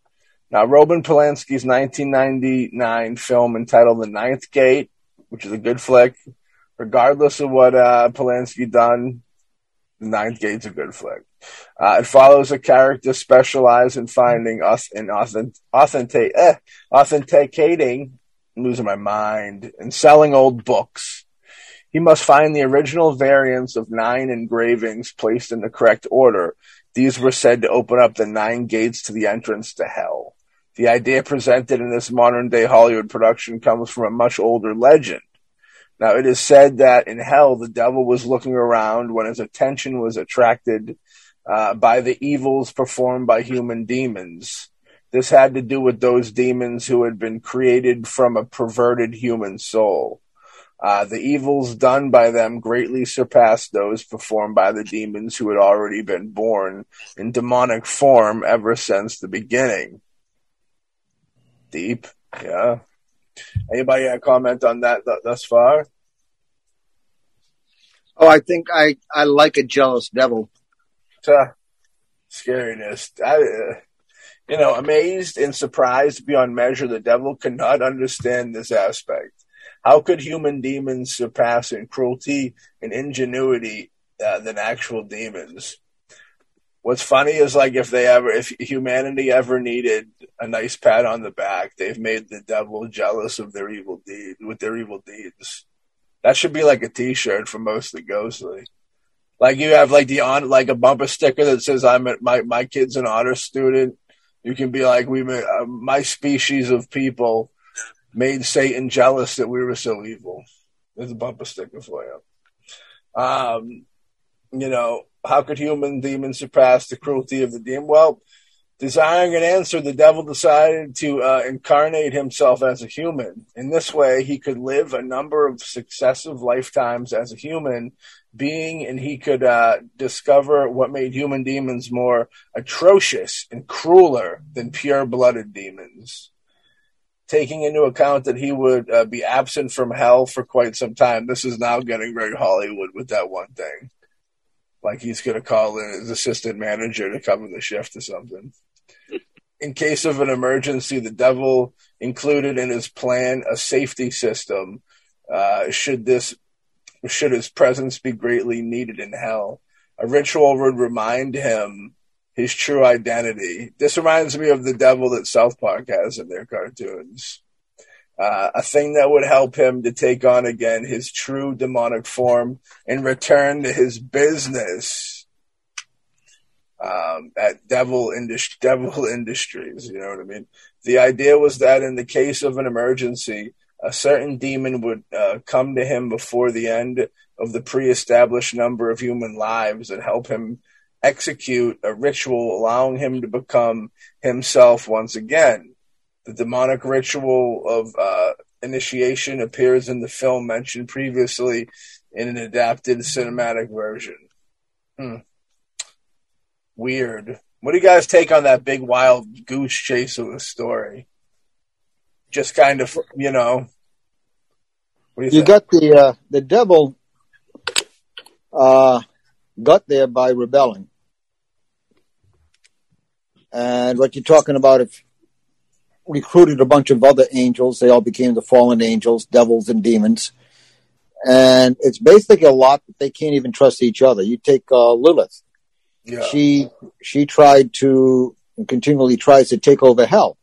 Speaker 1: Now, Roman Polanski's 1999 film entitled The Ninth Gate, which is a good flick. Regardless of what uh, Polanski done, The Ninth Gate's a good flick. Uh, it follows a character specialized in finding us in authentic, eh, authenticating, I'm losing my mind, and selling old books. He must find the original variants of nine engravings placed in the correct order. These were said to open up the nine gates to the entrance to hell. The idea presented in this modern day Hollywood production comes from a much older legend. Now, it is said that in hell, the devil was looking around when his attention was attracted uh, by the evils performed by human demons. This had to do with those demons who had been created from a perverted human soul. Uh, the evils done by them greatly surpassed those performed by the demons who had already been born in demonic form ever since the beginning. Deep, yeah. Anybody got a comment on that th- thus far?
Speaker 4: Oh, I think I, I like a jealous devil.
Speaker 1: Uh, scariness. I, uh, you know, amazed and surprised beyond measure, the devil cannot understand this aspect. How could human demons surpass in cruelty and ingenuity uh, than actual demons? What's funny is like if they ever, if humanity ever needed a nice pat on the back, they've made the devil jealous of their evil deed with their evil deeds. That should be like a T-shirt for mostly ghostly. Like you have like the on like a bumper sticker that says I'm a, my my kid's an honor student. You can be like we uh, my species of people made Satan jealous that we were so evil. There's a bumper sticker for you. Um, you know, how could human demons surpass the cruelty of the demon? Well, desiring an answer, the devil decided to uh, incarnate himself as a human. In this way, he could live a number of successive lifetimes as a human being, and he could uh, discover what made human demons more atrocious and crueler than pure blooded demons. Taking into account that he would uh, be absent from hell for quite some time, this is now getting very Hollywood with that one thing. Like he's going to call in his assistant manager to cover the shift or something. in case of an emergency, the devil included in his plan a safety system. Uh, should this, should his presence be greatly needed in hell, a ritual would remind him his true identity. This reminds me of the devil that South Park has in their cartoons. Uh, a thing that would help him to take on again his true demonic form and return to his business um, at Devil, Indust- Devil Industries. You know what I mean? The idea was that in the case of an emergency, a certain demon would uh, come to him before the end of the pre-established number of human lives and help him execute a ritual allowing him to become himself once again. The demonic ritual of uh, initiation appears in the film mentioned previously in an adapted cinematic version. Hmm. Weird. What do you guys take on that big wild goose chase of a story? Just kind of, you know.
Speaker 2: You, you got the uh, the devil uh, got there by rebelling, and what you're talking about if recruited a bunch of other angels. They all became the fallen angels, devils and demons. And it's basically a lot that they can't even trust each other. You take uh, Lilith. Yeah. She she tried to and continually tries to take over hell.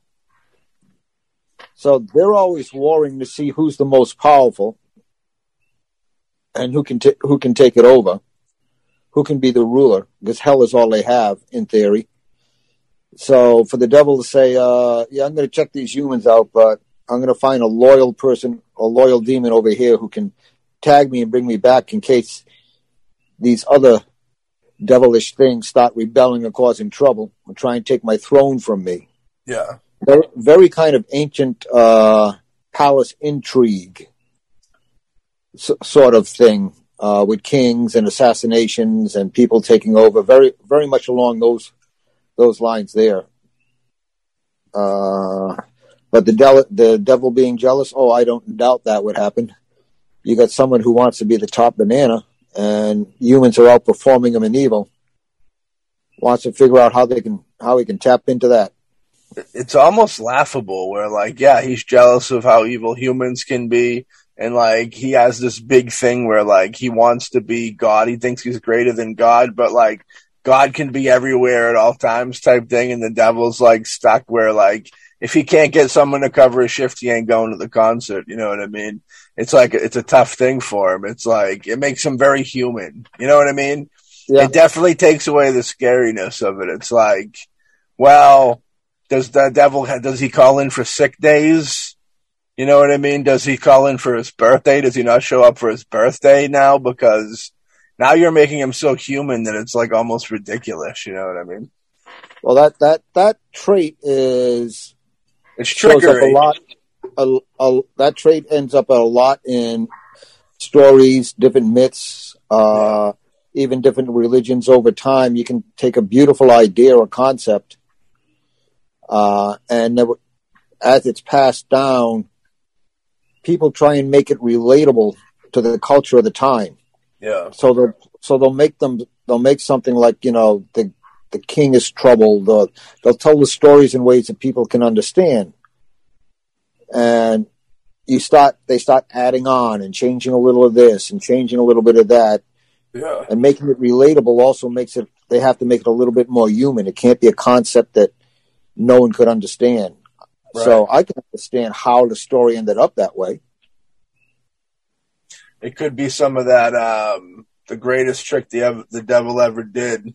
Speaker 2: So they're always warring to see who's the most powerful and who can t- who can take it over, who can be the ruler because hell is all they have in theory. So for the devil to say, uh, yeah, I'm going to check these humans out, but I'm going to find a loyal person, a loyal demon over here who can tag me and bring me back in case these other devilish things start rebelling or causing trouble or try and take my throne from me.
Speaker 1: Yeah.
Speaker 2: Very, very kind of ancient uh, palace intrigue s- sort of thing uh, with kings and assassinations and people taking over. Very, very much along those those lines there. Uh, but the, del- the devil being jealous, oh, I don't doubt that would happen. You got someone who wants to be the top banana, and humans are outperforming him in evil. Wants to figure out how they can how he can tap into that.
Speaker 1: It's almost laughable. Where like, yeah, he's jealous of how evil humans can be, and like he has this big thing where like he wants to be God. He thinks he's greater than God, but like God can be everywhere at all times type thing, and the devil's like stuck where like if he can't get someone to cover his shift, he ain't going to the concert. You know what I mean? It's like it's a tough thing for him. It's like it makes him very human. You know what I mean? Yeah. It definitely takes away the scariness of it. It's like, well, does the devil does he call in for sick days? You know what I mean? Does he call in for his birthday? Does he not show up for his birthday now because now you're making him so human that it's like almost ridiculous. You know what I mean?
Speaker 2: Well, that that that trait is
Speaker 1: it's trickery.
Speaker 2: a lot. A, a, that trait ends up a lot in stories, different myths, uh, yeah. even different religions. Over time, you can take a beautiful idea or concept, uh, and as it's passed down, people try and make it relatable to the culture of the time.
Speaker 1: Yeah.
Speaker 2: So they'll so they'll make them they'll make something like you know the the king is troubled. They'll, they'll tell the stories in ways that people can understand, and you start they start adding on and changing a little of this and changing a little bit of that.
Speaker 1: Yeah.
Speaker 2: And making it relatable also makes it they have to make it a little bit more human. It can't be a concept that no one could understand. Right. So I can understand how the story ended up that way
Speaker 1: it could be some of that um, the greatest trick the ever, the devil ever did,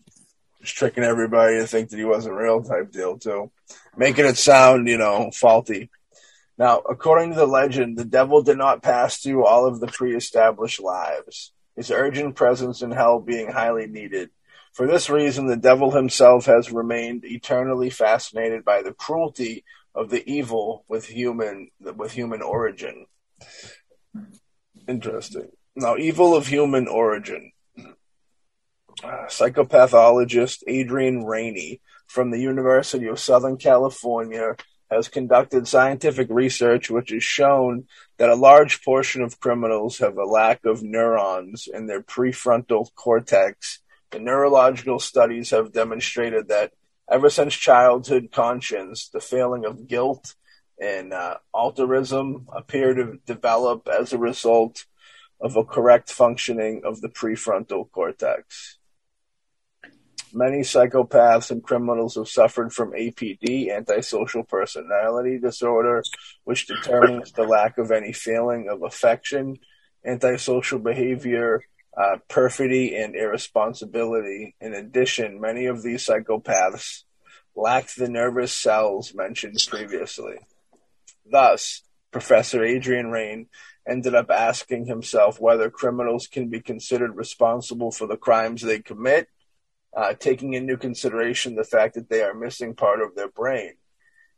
Speaker 1: just tricking everybody to think that he wasn't real type deal too, making it sound you know faulty. Now, according to the legend, the devil did not pass through all of the pre-established lives. His urgent presence in hell being highly needed. For this reason, the devil himself has remained eternally fascinated by the cruelty of the evil with human with human origin. Interesting. Now, evil of human origin. Uh, psychopathologist Adrian Rainey from the University of Southern California has conducted scientific research which has shown that a large portion of criminals have a lack of neurons in their prefrontal cortex. The neurological studies have demonstrated that ever since childhood, conscience, the feeling of guilt and uh, altruism appear to develop as a result of a correct functioning of the prefrontal cortex. Many psychopaths and criminals have suffered from APD, antisocial personality disorder, which determines the lack of any feeling of affection, antisocial behavior, uh, perfidy, and irresponsibility. In addition, many of these psychopaths lack the nervous cells mentioned previously. Thus, Professor Adrian Raine ended up asking himself whether criminals can be considered responsible for the crimes they commit, uh, taking into consideration the fact that they are missing part of their brain.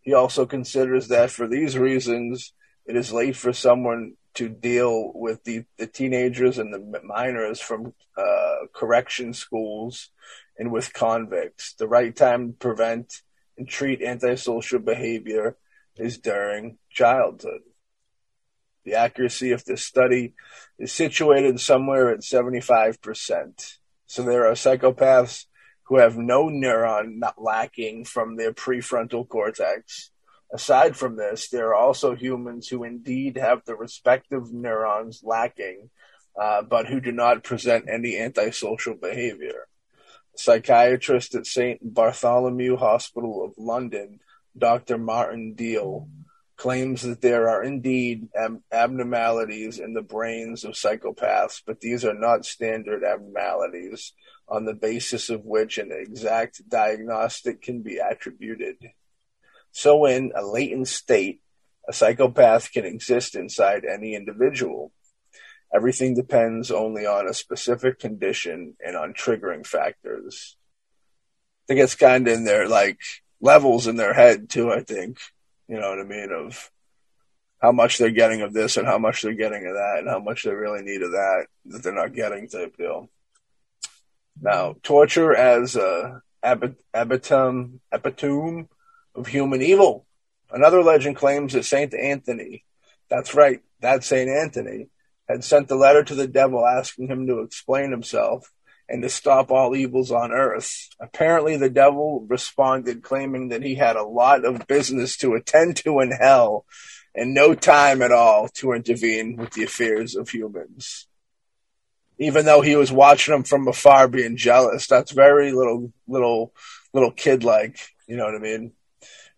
Speaker 1: He also considers that for these reasons, it is late for someone to deal with the, the teenagers and the minors from uh, correction schools and with convicts. The right time to prevent and treat antisocial behavior is during childhood. The accuracy of this study is situated somewhere at 75%. So there are psychopaths who have no neuron lacking from their prefrontal cortex. Aside from this, there are also humans who indeed have the respective neurons lacking, uh, but who do not present any antisocial behavior. A psychiatrist at St. Bartholomew Hospital of London, Dr. Martin Deal, claims that there are indeed ab- abnormalities in the brains of psychopaths, but these are not standard abnormalities on the basis of which an exact diagnostic can be attributed. So, in a latent state, a psychopath can exist inside any individual. Everything depends only on a specific condition and on triggering factors. I think it's kind of in there like levels in their head too. I think you know what I mean? Of how much they're getting of this and how much they're getting of that and how much they really need of that that they're not getting type deal. Now, torture as a epitome, epitome of human evil. Another legend claims that Saint Anthony, that's right, that Saint Anthony, had sent a letter to the devil asking him to explain himself and to stop all evils on earth. Apparently, the devil responded, claiming that he had a lot of business to attend to in hell and no time at all to intervene with the affairs of humans. Even though he was watching them from afar, being jealous, that's very little, little, little kid like. You know what I mean?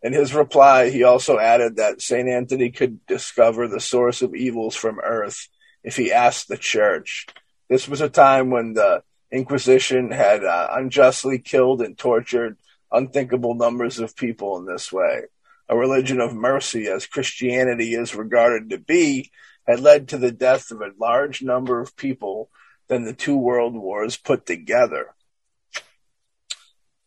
Speaker 1: In his reply, he also added that St. Anthony could discover the source of evils from earth if he asked the church. This was a time when the Inquisition had uh, unjustly killed and tortured unthinkable numbers of people in this way. A religion of mercy, as Christianity is regarded to be, had led to the death of a large number of people than the two world wars put together.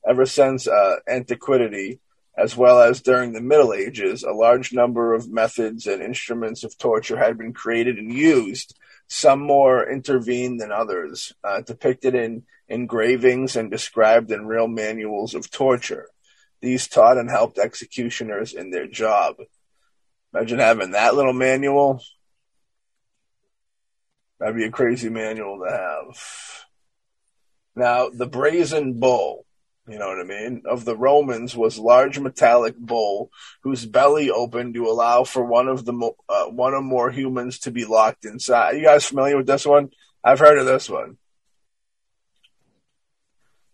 Speaker 1: Ever since uh, antiquity, as well as during the Middle Ages, a large number of methods and instruments of torture had been created and used some more intervened than others, uh, depicted in engravings and described in real manuals of torture. These taught and helped executioners in their job. Imagine having that little manual. That'd be a crazy manual to have. Now, the brazen bull you know what I mean, of the Romans was large metallic bowl whose belly opened to allow for one of the uh, one or more humans to be locked inside. Are you guys familiar with this one? I've heard of this one.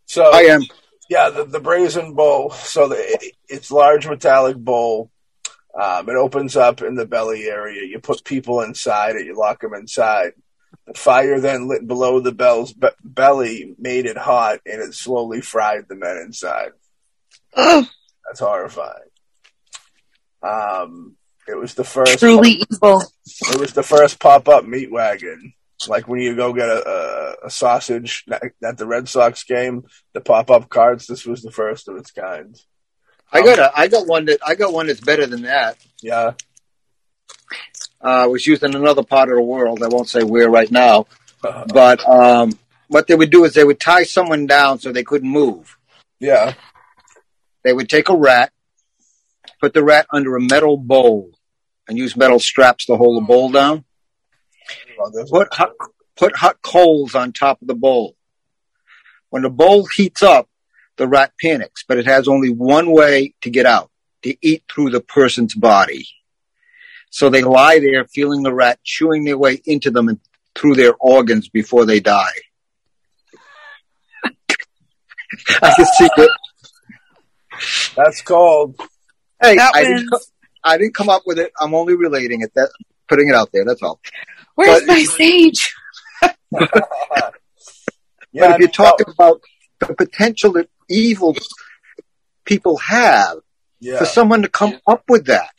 Speaker 1: So
Speaker 4: I am.
Speaker 1: Yeah, the, the brazen bowl. So the, it's large metallic bowl. Um, it opens up in the belly area. You put people inside it. You lock them inside. The fire then lit below the bell's be- belly made it hot, and it slowly fried the men inside. That's horrifying. Um, it was the first
Speaker 3: Truly evil.
Speaker 1: It was the first pop-up meat wagon. Like when you go get a, a, a sausage at the Red Sox game, the pop-up carts. This was the first of its kind.
Speaker 4: I got a, I got one that I got one that's better than that.
Speaker 1: Yeah.
Speaker 4: Uh, was used in another part of the world. I won't say where right now, but um, what they would do is they would tie someone down so they couldn't move.
Speaker 1: Yeah.
Speaker 4: They would take a rat, put the rat under a metal bowl, and use metal straps to hold the bowl down. Put hot, put hot coals on top of the bowl. When the bowl heats up,
Speaker 2: the rat panics, but it has only one way to get out, to eat through the person's body. So they lie there feeling the rat chewing their way into them and through their organs before they die. I can see it.
Speaker 1: That's called.
Speaker 2: Hey,
Speaker 3: That
Speaker 2: I didn't, I didn't come up with it. I'm only relating it. That putting it out there. That's all.
Speaker 3: Where's
Speaker 2: But-
Speaker 3: my sage?
Speaker 1: Yeah,
Speaker 2: but if you're talking about the potential that evil people have,
Speaker 1: yeah.
Speaker 2: for someone to come up with that,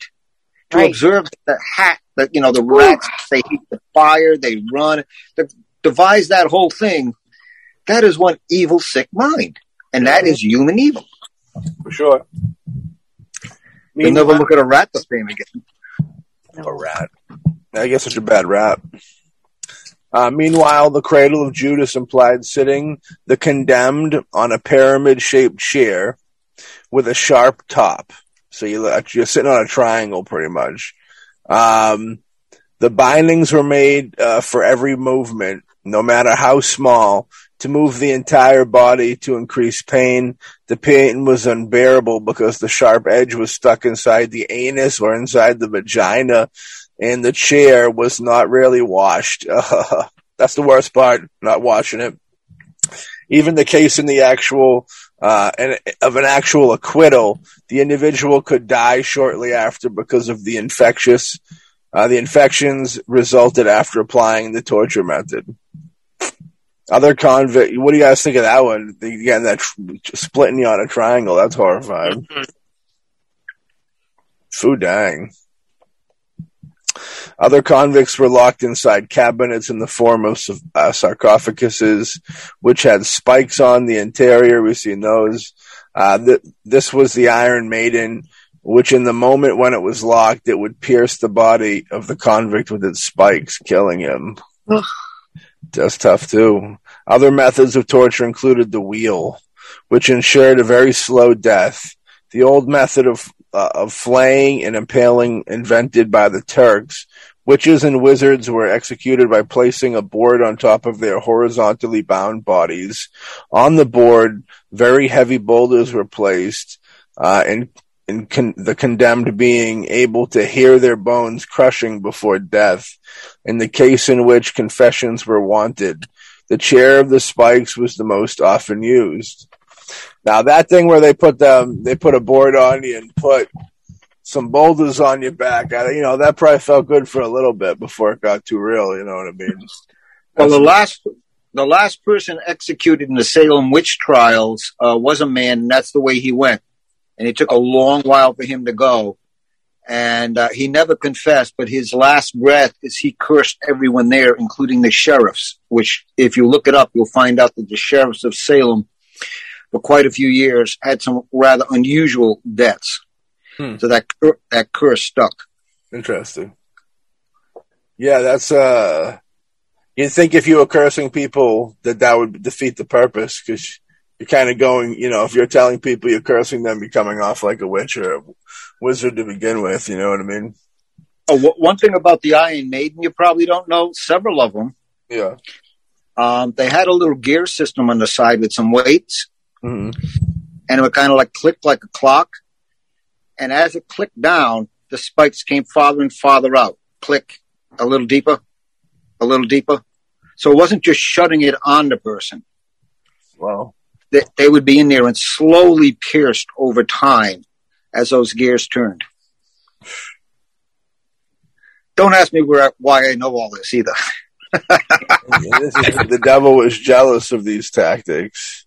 Speaker 2: to
Speaker 3: Right.
Speaker 2: observe the hat, that you know, the rats, they heat the fire, they run, to devise that whole thing, that is one evil, sick mind. And that is human evil.
Speaker 1: for sure.
Speaker 2: You'll never look at a rat the same again.
Speaker 1: a rat. I guess such a bad rap. Uh, meanwhile, the cradle of Judas implied sitting the condemned on a pyramid shaped chair with a sharp top. So you, you're sitting on a triangle pretty much. Um, the bindings were made uh, for every movement, no matter how small, to move the entire body to increase pain. The pain was unbearable because the sharp edge was stuck inside the anus or inside the vagina, and the chair was not really washed. that's the worst part, not washing it. Even the case in the actual uh, an, of an actual acquittal, the individual could die shortly after because of the infectious. Uh, the infections resulted after applying the torture method. Other convict, what do you guys think of that one? Again, that tr- splitting you on a triangle, that's horrifying. Food dang. Other convicts were locked inside cabinets in the form of uh, sarcophaguses, which had spikes on the interior. We've seen those. Uh, th- this was the Iron Maiden, which in the moment when it was locked, it would pierce the body of the convict with its spikes, killing him.
Speaker 3: Ugh.
Speaker 1: That's tough too. Other methods of torture included the wheel, which ensured a very slow death. The old method of uh, of flaying and impaling invented by the Turks. Witches and wizards were executed by placing a board on top of their horizontally bound bodies. On the board, very heavy boulders were placed, uh, and, and con- the condemned being able to hear their bones crushing before death. In the case in which confessions were wanted, the chair of the spikes was the most often used. Now that thing where they put them, they put a board on you and put some boulders on your back. I, you know that probably felt good for a little bit before it got too real. You know what I mean?
Speaker 2: Well, the last the last person executed in the Salem witch trials uh, was a man, and that's the way he went. And it took a long while for him to go. And uh, he never confessed, but his last breath is he cursed everyone there, including the sheriffs. Which, if you look it up, you'll find out that the sheriffs of Salem, for quite a few years, had some rather unusual deaths.
Speaker 1: Hmm.
Speaker 2: So that that curse stuck.
Speaker 1: Interesting. Yeah, that's uh. You'd think if you were cursing people that that would defeat the purpose because you're kind of going, you know, if you're telling people you're cursing them, you're coming off like a witch or a wizard to begin with. You know what I mean?
Speaker 2: Oh, wh- one thing about the Iron Maiden, you probably don't know. Several of them,
Speaker 1: Yeah.
Speaker 2: um, they had a little gear system on the side with some weights,
Speaker 1: hmm
Speaker 2: and it would kind of like click like a clock. And as it clicked down, the spikes came farther and farther out. Click a little deeper, a little deeper. So it wasn't just shutting it on the person.
Speaker 1: Well,
Speaker 2: They, they would be in there and slowly pierced over time as those gears turned. Don't ask me where, why I know all this either.
Speaker 1: this is, the devil was jealous of these tactics.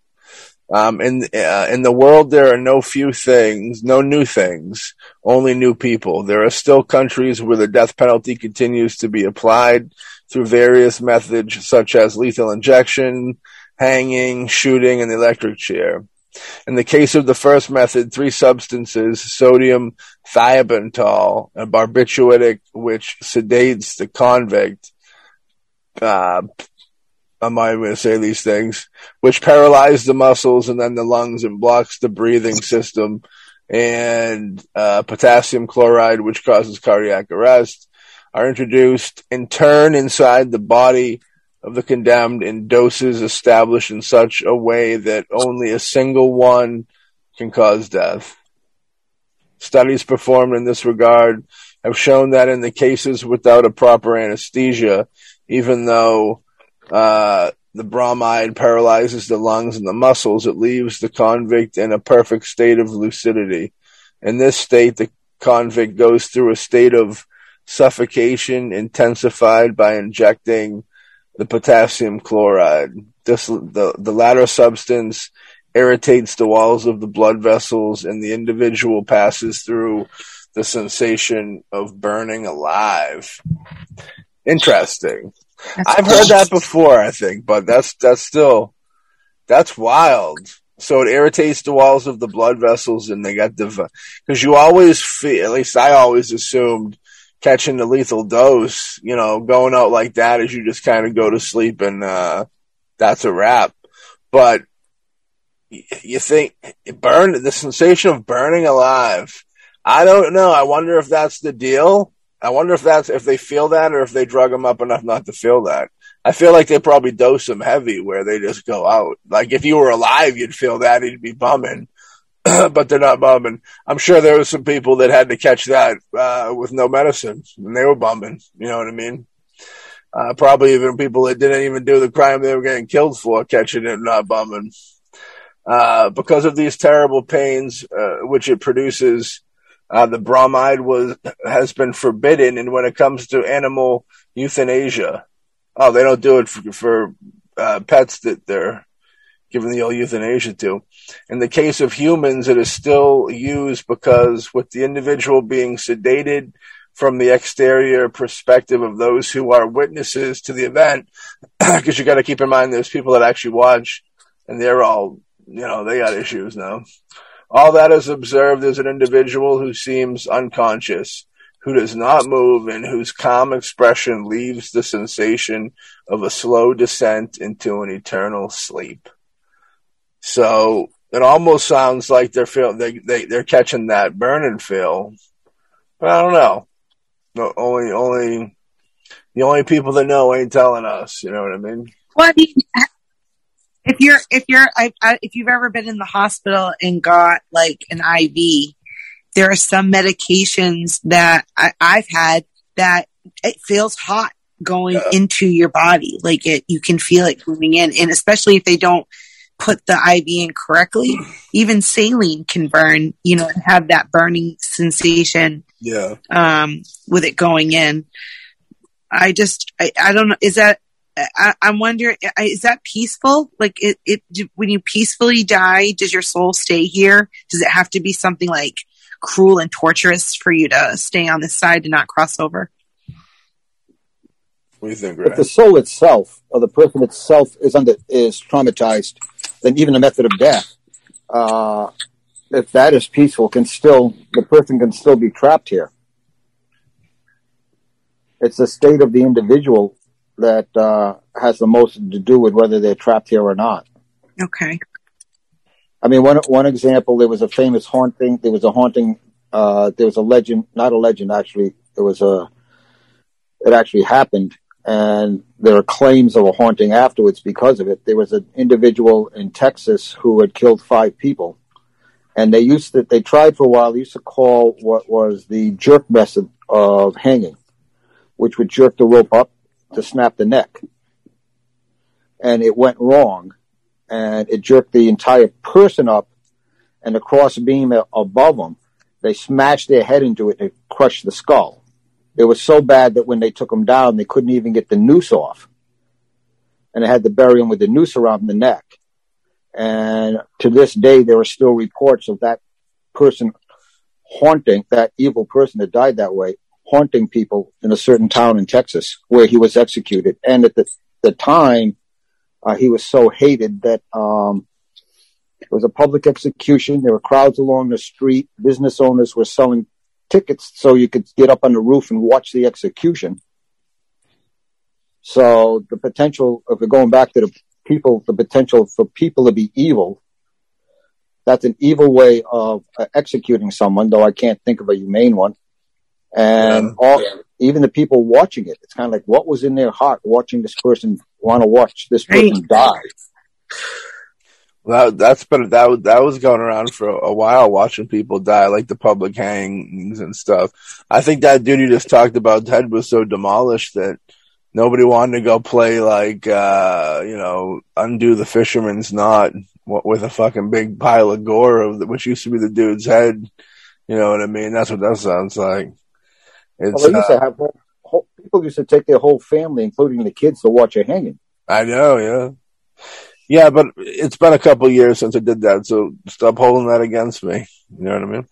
Speaker 1: Um, in uh, in the world, there are no few things, no new things, only new people. There are still countries where the death penalty continues to be applied through various methods, such as lethal injection, hanging, shooting, and the electric chair. In the case of the first method, three substances, sodium thiopental, a barbiturate which sedates the convict, uh, I'm not even going to say these things, which paralyze the muscles and then the lungs and blocks the breathing system, and uh, potassium chloride, which causes cardiac arrest, are introduced in turn inside the body of the condemned in doses established in such a way that only a single one can cause death. Studies performed in this regard have shown that in the cases without a proper anesthesia, even though uh, the bromide paralyzes the lungs and the muscles, it leaves the convict in a perfect state of lucidity. In this state, the convict goes through a state of suffocation intensified by injecting the potassium chloride. This, the, the latter substance irritates the walls of the blood vessels and the individual passes through the sensation of burning alive. Interesting.
Speaker 3: That's
Speaker 1: I've heard that before, I think, but that's that's still that's wild. So it irritates the walls of the blood vessels, and they got the because you always feel. At least I always assumed catching the lethal dose, you know, going out like that is you just kind of go to sleep and uh, that's a wrap. But you think burn the sensation of burning alive. I don't know. I wonder if that's the deal. I wonder if that's if they feel that or if they drug them up enough not to feel that. I feel like they probably dose them heavy where they just go out. Like if you were alive, you'd feel that. You'd be bumming, but they're not bumming. I'm sure there were some people that had to catch that uh, with no medicine, and they were bumming. You know what I mean? Uh, probably even people that didn't even do the crime they were getting killed for catching it and not bumming. Uh, because of these terrible pains, uh, which it produces, uh, the bromide was has been forbidden. And when it comes to animal euthanasia, oh, they don't do it for, for uh, pets that they're giving the old euthanasia to. In the case of humans, it is still used because with the individual being sedated from the exterior perspective of those who are witnesses to the event, because you got to keep in mind there's people that actually watch and they're all you know, they got issues now. All that is observed is an individual who seems unconscious, who does not move, and whose calm expression leaves the sensation of a slow descent into an eternal sleep. So it almost sounds like they're feel they, they they're catching that burning feel, but I don't know. No, only only the only people that know ain't telling us. You know what I mean?
Speaker 3: Well, I mean, if you're if you're I, I, if you've ever been in the hospital and got like an IV, there are some medications that I, I've had that it feels hot going
Speaker 1: Yeah.
Speaker 3: into your body. Like it, you can feel it moving in, and especially if they don't put the IV in correctly, even saline can burn. You know, and have that burning sensation
Speaker 1: Yeah.
Speaker 3: um, with it going in. I just, I, I don't know. Is that, I, I'm wondering, is that peaceful? Like it, it, do- when you peacefully die, does your soul stay here? Does it have to be something like cruel and torturous for you to stay on this side and not cross over?
Speaker 1: What do you think,
Speaker 2: If the soul itself or the person itself is under is traumatized, then even the method of death, uh, if that is peaceful, can still the person can still be trapped here. It's the state of the individual that uh, has the most to do with whether they're trapped here or not.
Speaker 3: Okay.
Speaker 2: I mean, one one example, there was a famous haunting. There was a haunting. Uh, there was a legend, not a legend actually. It was a. It actually happened, and there are claims of a haunting afterwards because of it. There was an individual in Texas who had killed five people, and they used to. They tried for a while. They used to call what was the jerk method of hanging, which would jerk the rope up to snap the neck, and it went wrong and it jerked the entire person up and the cross beam above them. They smashed their head into it and it crushed the skull. It was so bad that when they took him down, they couldn't even get the noose off. And they had to bury him with the noose around the neck. And to this day, there are still reports of that person haunting, that evil person that died that way, haunting people in a certain town in Texas where he was executed. And at the, the time, uh, he was so hated that um, it was a public execution. There were crowds along the street. Business owners were selling tickets so you could get up on the roof and watch the execution. So the potential, of going back to the people, the potential for people to be evil, that's an evil way of uh, executing someone, though I can't think of a humane one. And all, even the people watching it, it's kind of like what was in their heart watching this person want to watch this person die.
Speaker 1: That that's been that that was going around for a while, watching people die, like the public hangings and stuff. I think that dude you just talked about, Ted, was so demolished that nobody wanted to go play like uh, you know undo the fisherman's knot with a fucking big pile of gore of the, which used to be the dude's head. You know what I mean? That's what that sounds like.
Speaker 2: It's, well, they used uh, to have whole, people used to take their whole family, including the kids, to watch a hanging.
Speaker 1: I know, yeah. Yeah, but it's been a couple years since I did that, so stop holding that against me. You know what I mean?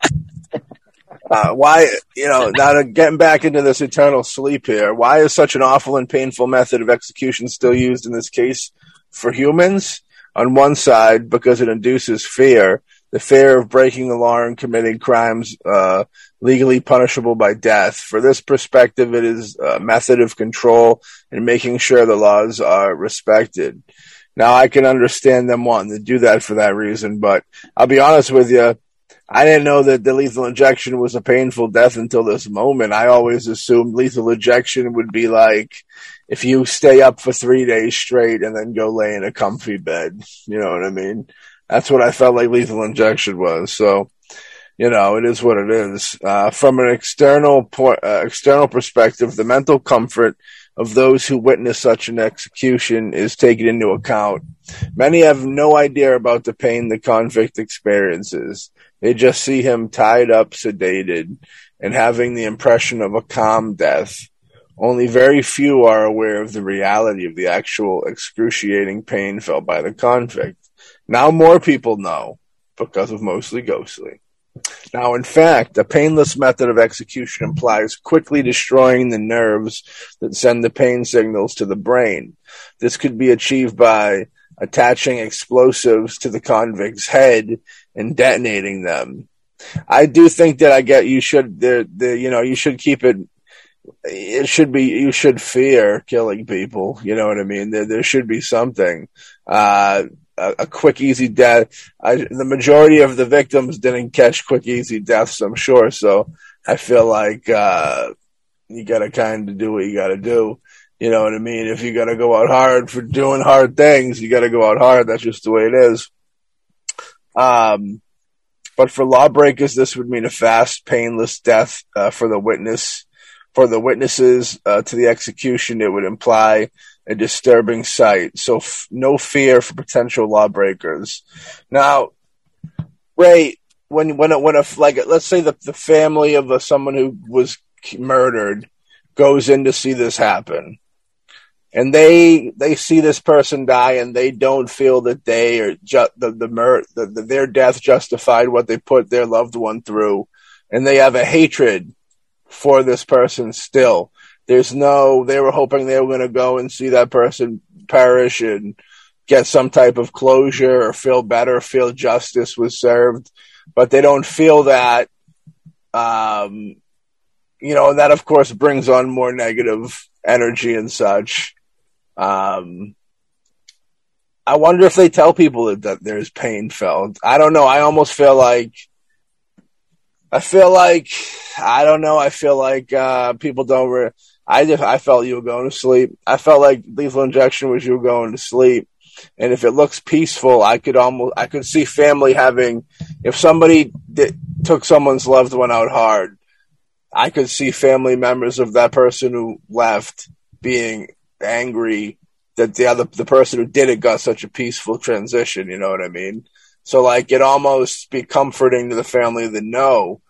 Speaker 1: uh, why, you know, now getting back into this eternal sleep here, why is such an awful and painful method of execution still used in this case for humans? On one side, because it induces fear, the fear of breaking the law and committing crimes uh, legally punishable by death. For this perspective, it is a method of control and making sure the laws are respected. Now I can understand them wanting to do that for that reason, but I'll be honest with you. I didn't know that the lethal injection was a painful death until this moment. I always assumed lethal injection would be like if you stay up for three days straight and then go lay in a comfy bed. You know what I mean? That's what I felt like lethal injection was. So, you know, it is what it is. Uh, from an external point, uh, external perspective, the mental comfort of those who witness such an execution is taken into account. Many have no idea about the pain the convict experiences. They just see him tied up, sedated, and having the impression of a calm death. Only very few are aware of the reality of the actual excruciating pain felt by the convict. Now more people know because of mostly ghostly. Now, in fact, a painless method of execution implies quickly destroying the nerves that send the pain signals to the brain. This could be achieved by attaching explosives to the convict's head and detonating them. I do think that I get you should the the you know you should keep it it should be you should fear killing people you know what i mean there there should be something uh a, a quick, easy death. I, the majority of the victims didn't catch quick, easy deaths, I'm sure. So I feel like uh, you got to kind of do what you got to do. You know what I mean? If you got to go out hard for doing hard things, you got to go out hard. That's just the way it is. Um, but for lawbreakers, this would mean a fast, painless death uh, for the witness. For the witnesses uh, to the execution, it would imply a disturbing sight. So f- no fear for potential lawbreakers. Now, Ray, when when a, when a like let's say the the family of a, someone who was murdered goes in to see this happen, and they they see this person die, and they don't feel that they or just the the, mur- the, the their death justified what they put their loved one through, and they have a hatred for this person still there's no, they were hoping they were going to go and see that person perish and get some type of closure or feel better, feel justice was served, but they don't feel that. Um, you know, and that of course brings on more negative energy and such. Um, I wonder if they tell people that, there's pain felt. I don't know. I almost feel like I feel like I don't know. I feel like uh, people don't. Re- I just I felt you were going to sleep. I felt like lethal injection was you going to sleep. And if it looks peaceful, I could almost I could see family having if somebody did, took someone's loved one out hard, I could see family members of that person who left being angry that the other the person who did it got such a peaceful transition. You know what I mean? So like it almost be comforting to the family to know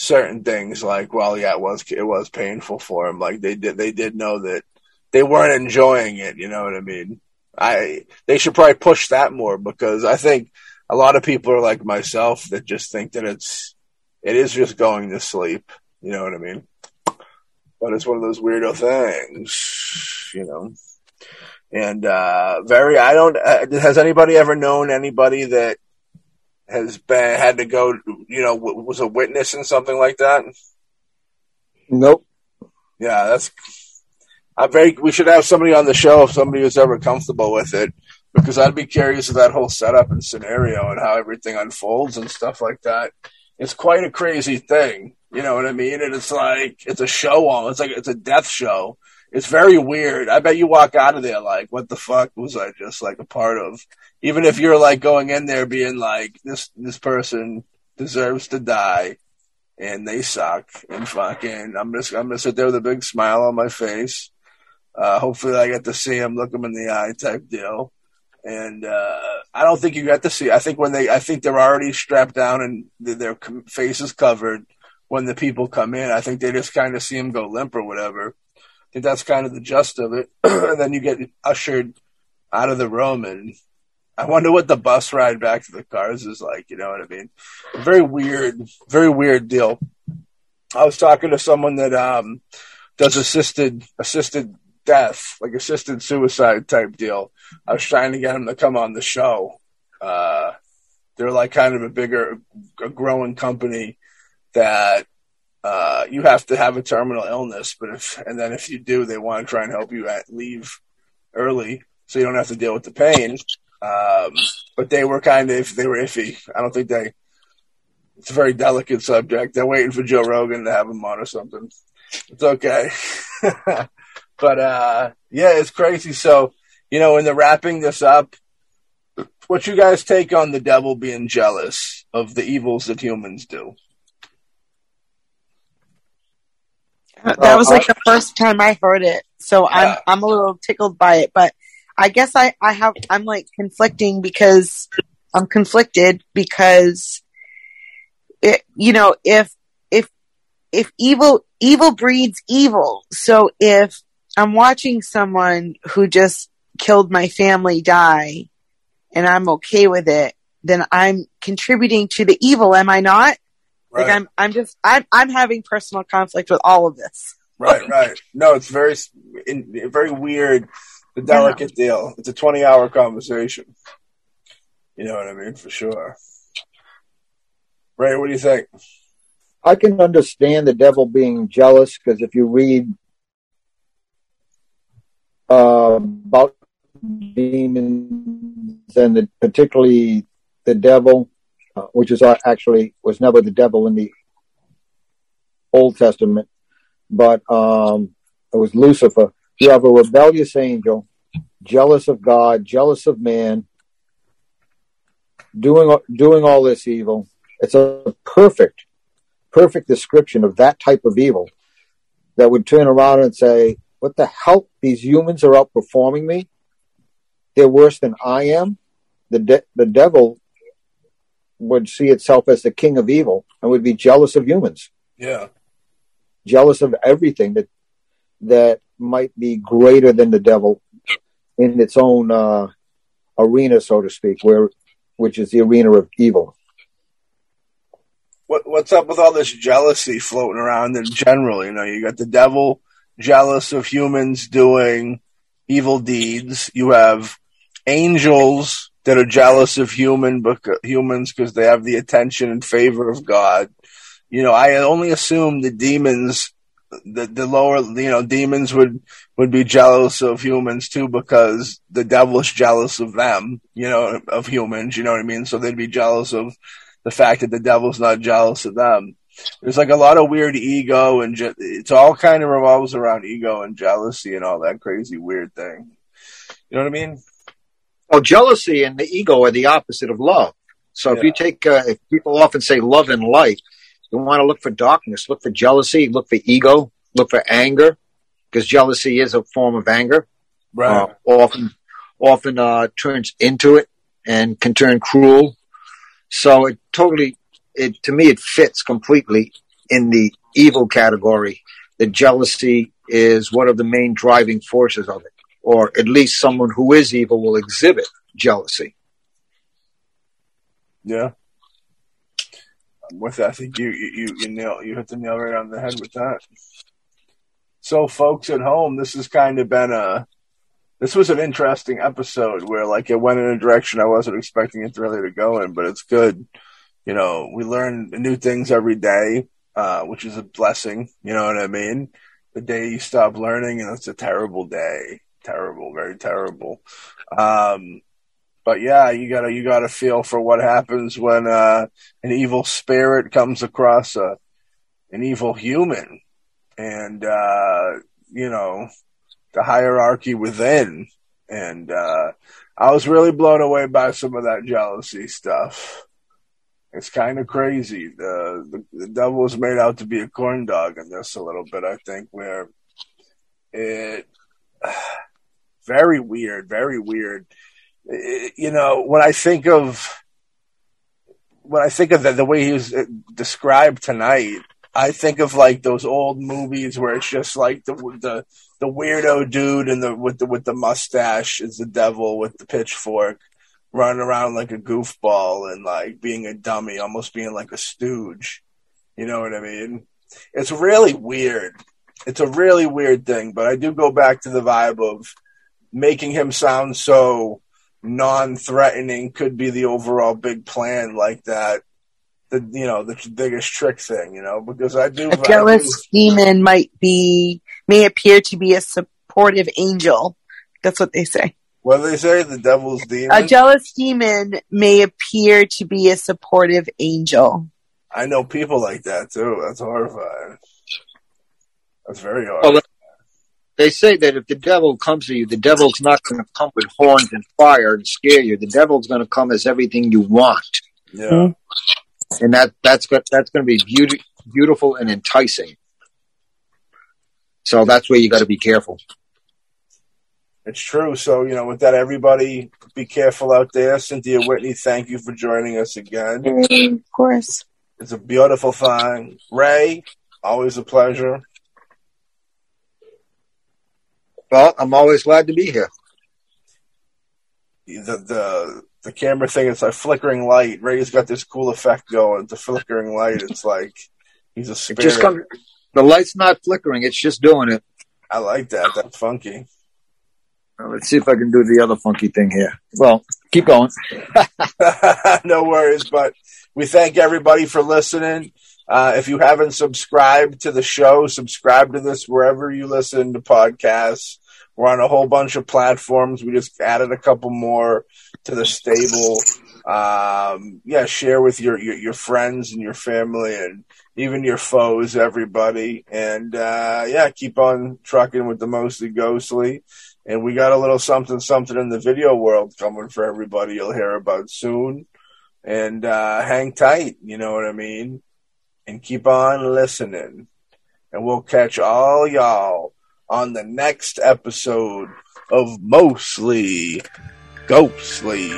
Speaker 1: certain things like well yeah it was it was painful for him. Like they did they did know that they weren't enjoying it you know what i mean? I they should probably push that more because i think a lot of people are like myself that just think that it's it is just going to sleep you know what i mean? But it's one of those weirdo things you know? And uh very i don't uh, has anybody ever known anybody that has been had to go, you know, was a witness in something like that?
Speaker 2: Nope.
Speaker 1: Yeah, that's. I'm very. We should have somebody on the show if somebody was ever comfortable with it, because I'd be curious of that whole setup and scenario and how everything unfolds and stuff like that. It's quite a crazy thing, you know what I mean? And it's like it's a show. All it's like it's a death show, it's very weird. I bet you walk out of there like, what the fuck was I just like a part of? Even if you're like going in there being like, this this person deserves to die, and they suck, and fucking, I'm just I'm gonna sit there with a big smile on my face. Uh, hopefully, I get to see him, look him in the eye, type deal. And uh, I don't think you get to see. I think when they, I think they're already strapped down and their faces covered when the people come in. I think they just kind of see him go limp or whatever. That's kind of the gist of it. and then you get ushered out of the room, and I wonder what the bus ride back to the cars is like. You know what I mean? Very weird, very weird deal. I was talking to someone that um, does assisted assisted death, like assisted suicide type deal. I was trying to get him to come on the show. Uh, they're like kind of a bigger, a growing company that uh, you have to have a terminal illness, but if and then if you do, they want to try and help you at leave early so you don't have to deal with the pain. Um, but they were kind of they were iffy. I don't think they. It's a very delicate subject. They're waiting for Joe Rogan to have him on or something. It's okay. but uh, yeah, it's crazy. So you know, in the wrapping this up, what you guys take on the devil being jealous of the evils that humans do?
Speaker 3: That was like uh, the first time I heard it, so I'm I'm a little tickled by it. But I guess I I have I'm like conflicting because I'm conflicted because it you know if if if evil evil breeds evil. So if I'm watching someone who just killed my family die, and I'm okay with it, then I'm contributing to the evil. Am I not? Like I'm, I'm just, I'm, I'm having personal conflict with all of this.
Speaker 1: right, right. No, it's very, in, very weird. The delicate deal. It's a twenty-hour conversation. You know what I mean, for sure. Ray, what do you think?
Speaker 2: I can understand the devil being jealous because if you read uh, about demons and the, particularly the devil, which is uh, actually was never the devil in the Old Testament, but um, it was Lucifer. You have a rebellious angel, jealous of God, jealous of man, doing doing all this evil. It's a perfect perfect description of that type of evil that would turn around and say, What the hell? These humans are outperforming me. They're worse than I am. The, de- the devil would see itself as the king of evil and would be jealous of humans,
Speaker 1: Yeah,
Speaker 2: jealous of everything that that might be greater than the devil in its own uh, arena, so to speak, where which is the arena of evil.
Speaker 1: what what's up with all this jealousy floating around in general? You know, you got the devil jealous of humans doing evil deeds. You have angels that are jealous of human bec- humans because they have the attention and favor of God. You know, I only assume the demons, the the lower, you know, demons would would be jealous of humans too because the devil is jealous of them. You know, of humans. You know what I mean? So they'd be jealous of the fact that the devil's not jealous of them. There's like a lot of weird ego and je- it's all kind of revolves around ego and jealousy and all that crazy weird thing. You know what I mean?
Speaker 4: Well, jealousy and the ego are the opposite of love. So if you take, uh, if people often say love and light, you want to look for darkness, look for jealousy, look for ego, look for anger, because jealousy is a form of anger.
Speaker 1: Right.
Speaker 4: Uh, often, often uh, turns into it and can turn cruel. So it totally, it to me, it fits completely in the evil category. The jealousy is one of the main driving forces of it, or at least someone who is evil will exhibit jealousy.
Speaker 1: Yeah. With that. I think you, you, you, you nail, you hit the nail right on the head with that. So folks at home, this has kind of been a, this was an interesting episode where like it went in a direction I wasn't expecting it really to go in, but it's good. You know, we learn new things every day, uh, which is a blessing. You know what I mean? The day you stop learning and it's a terrible day. Terrible, very terrible. Um, but yeah, you gotta you gotta feel for what happens when uh, an evil spirit comes across a an evil human, and uh, you know the hierarchy within. And uh, I was really blown away by some of that jealousy stuff. It's kind of crazy. The, the the devil was made out to be a corn dog in this a little bit. I think where it very weird, very weird. You know, when I think of when I think of the, the way he was uh, described tonight, I think of like those old movies where it's just like the the the weirdo dude and the with the with the mustache is the devil with the pitchfork running around like a goofball and like being a dummy, almost being like a stooge. You know what I mean? It's really weird. It's a really weird thing, but I do go back to the vibe of making him sound so non-threatening could be the overall big plan like that the you know the biggest trick thing you know because i do
Speaker 3: a jealous demon might be may appear to be a supportive angel. That's what they say.
Speaker 1: What do they say? The devil's demon?
Speaker 3: A jealous demon may appear to be a supportive angel.
Speaker 1: I know people like that too. That's horrifying. That's very horrifying. well,
Speaker 4: they say that if the devil comes to you, the devil's not going to come with horns and fire and scare you. The devil's going to come as everything you want.
Speaker 1: Yeah. Hmm.
Speaker 4: And that that's that's going to be beauty, beautiful and enticing. So that's where you got to be careful.
Speaker 1: It's true. So, you know, with that, everybody be careful out there. Cynthia Whitney, thank you for joining us again.
Speaker 3: Of course.
Speaker 1: It's a beautiful thing. Ray, always a pleasure.
Speaker 4: Well, I'm always glad to be here.
Speaker 1: The the the camera thing is like flickering light. Ray's got this cool effect going. The flickering light. It's like he's a spirit.
Speaker 4: just the light's not flickering. It's just doing it.
Speaker 1: I like that. That's funky.
Speaker 4: Well, let's see if I can do the other funky thing here. Well, keep going.
Speaker 1: no worries, but we thank everybody for listening. Uh, if you haven't subscribed to the show, subscribe to this wherever you listen to podcasts. We're on a whole bunch of platforms. We just added a couple more to the stable. Um, yeah, share with your, your, your friends and your family and even your foes, everybody. And uh, yeah, keep on trucking with the mostly ghostly. And we got a little something something in the video world coming for everybody. You'll hear about soon. And uh, hang tight. You know what I mean and keep on listening. And we'll catch all y'all on the next episode of Mostly Ghostly.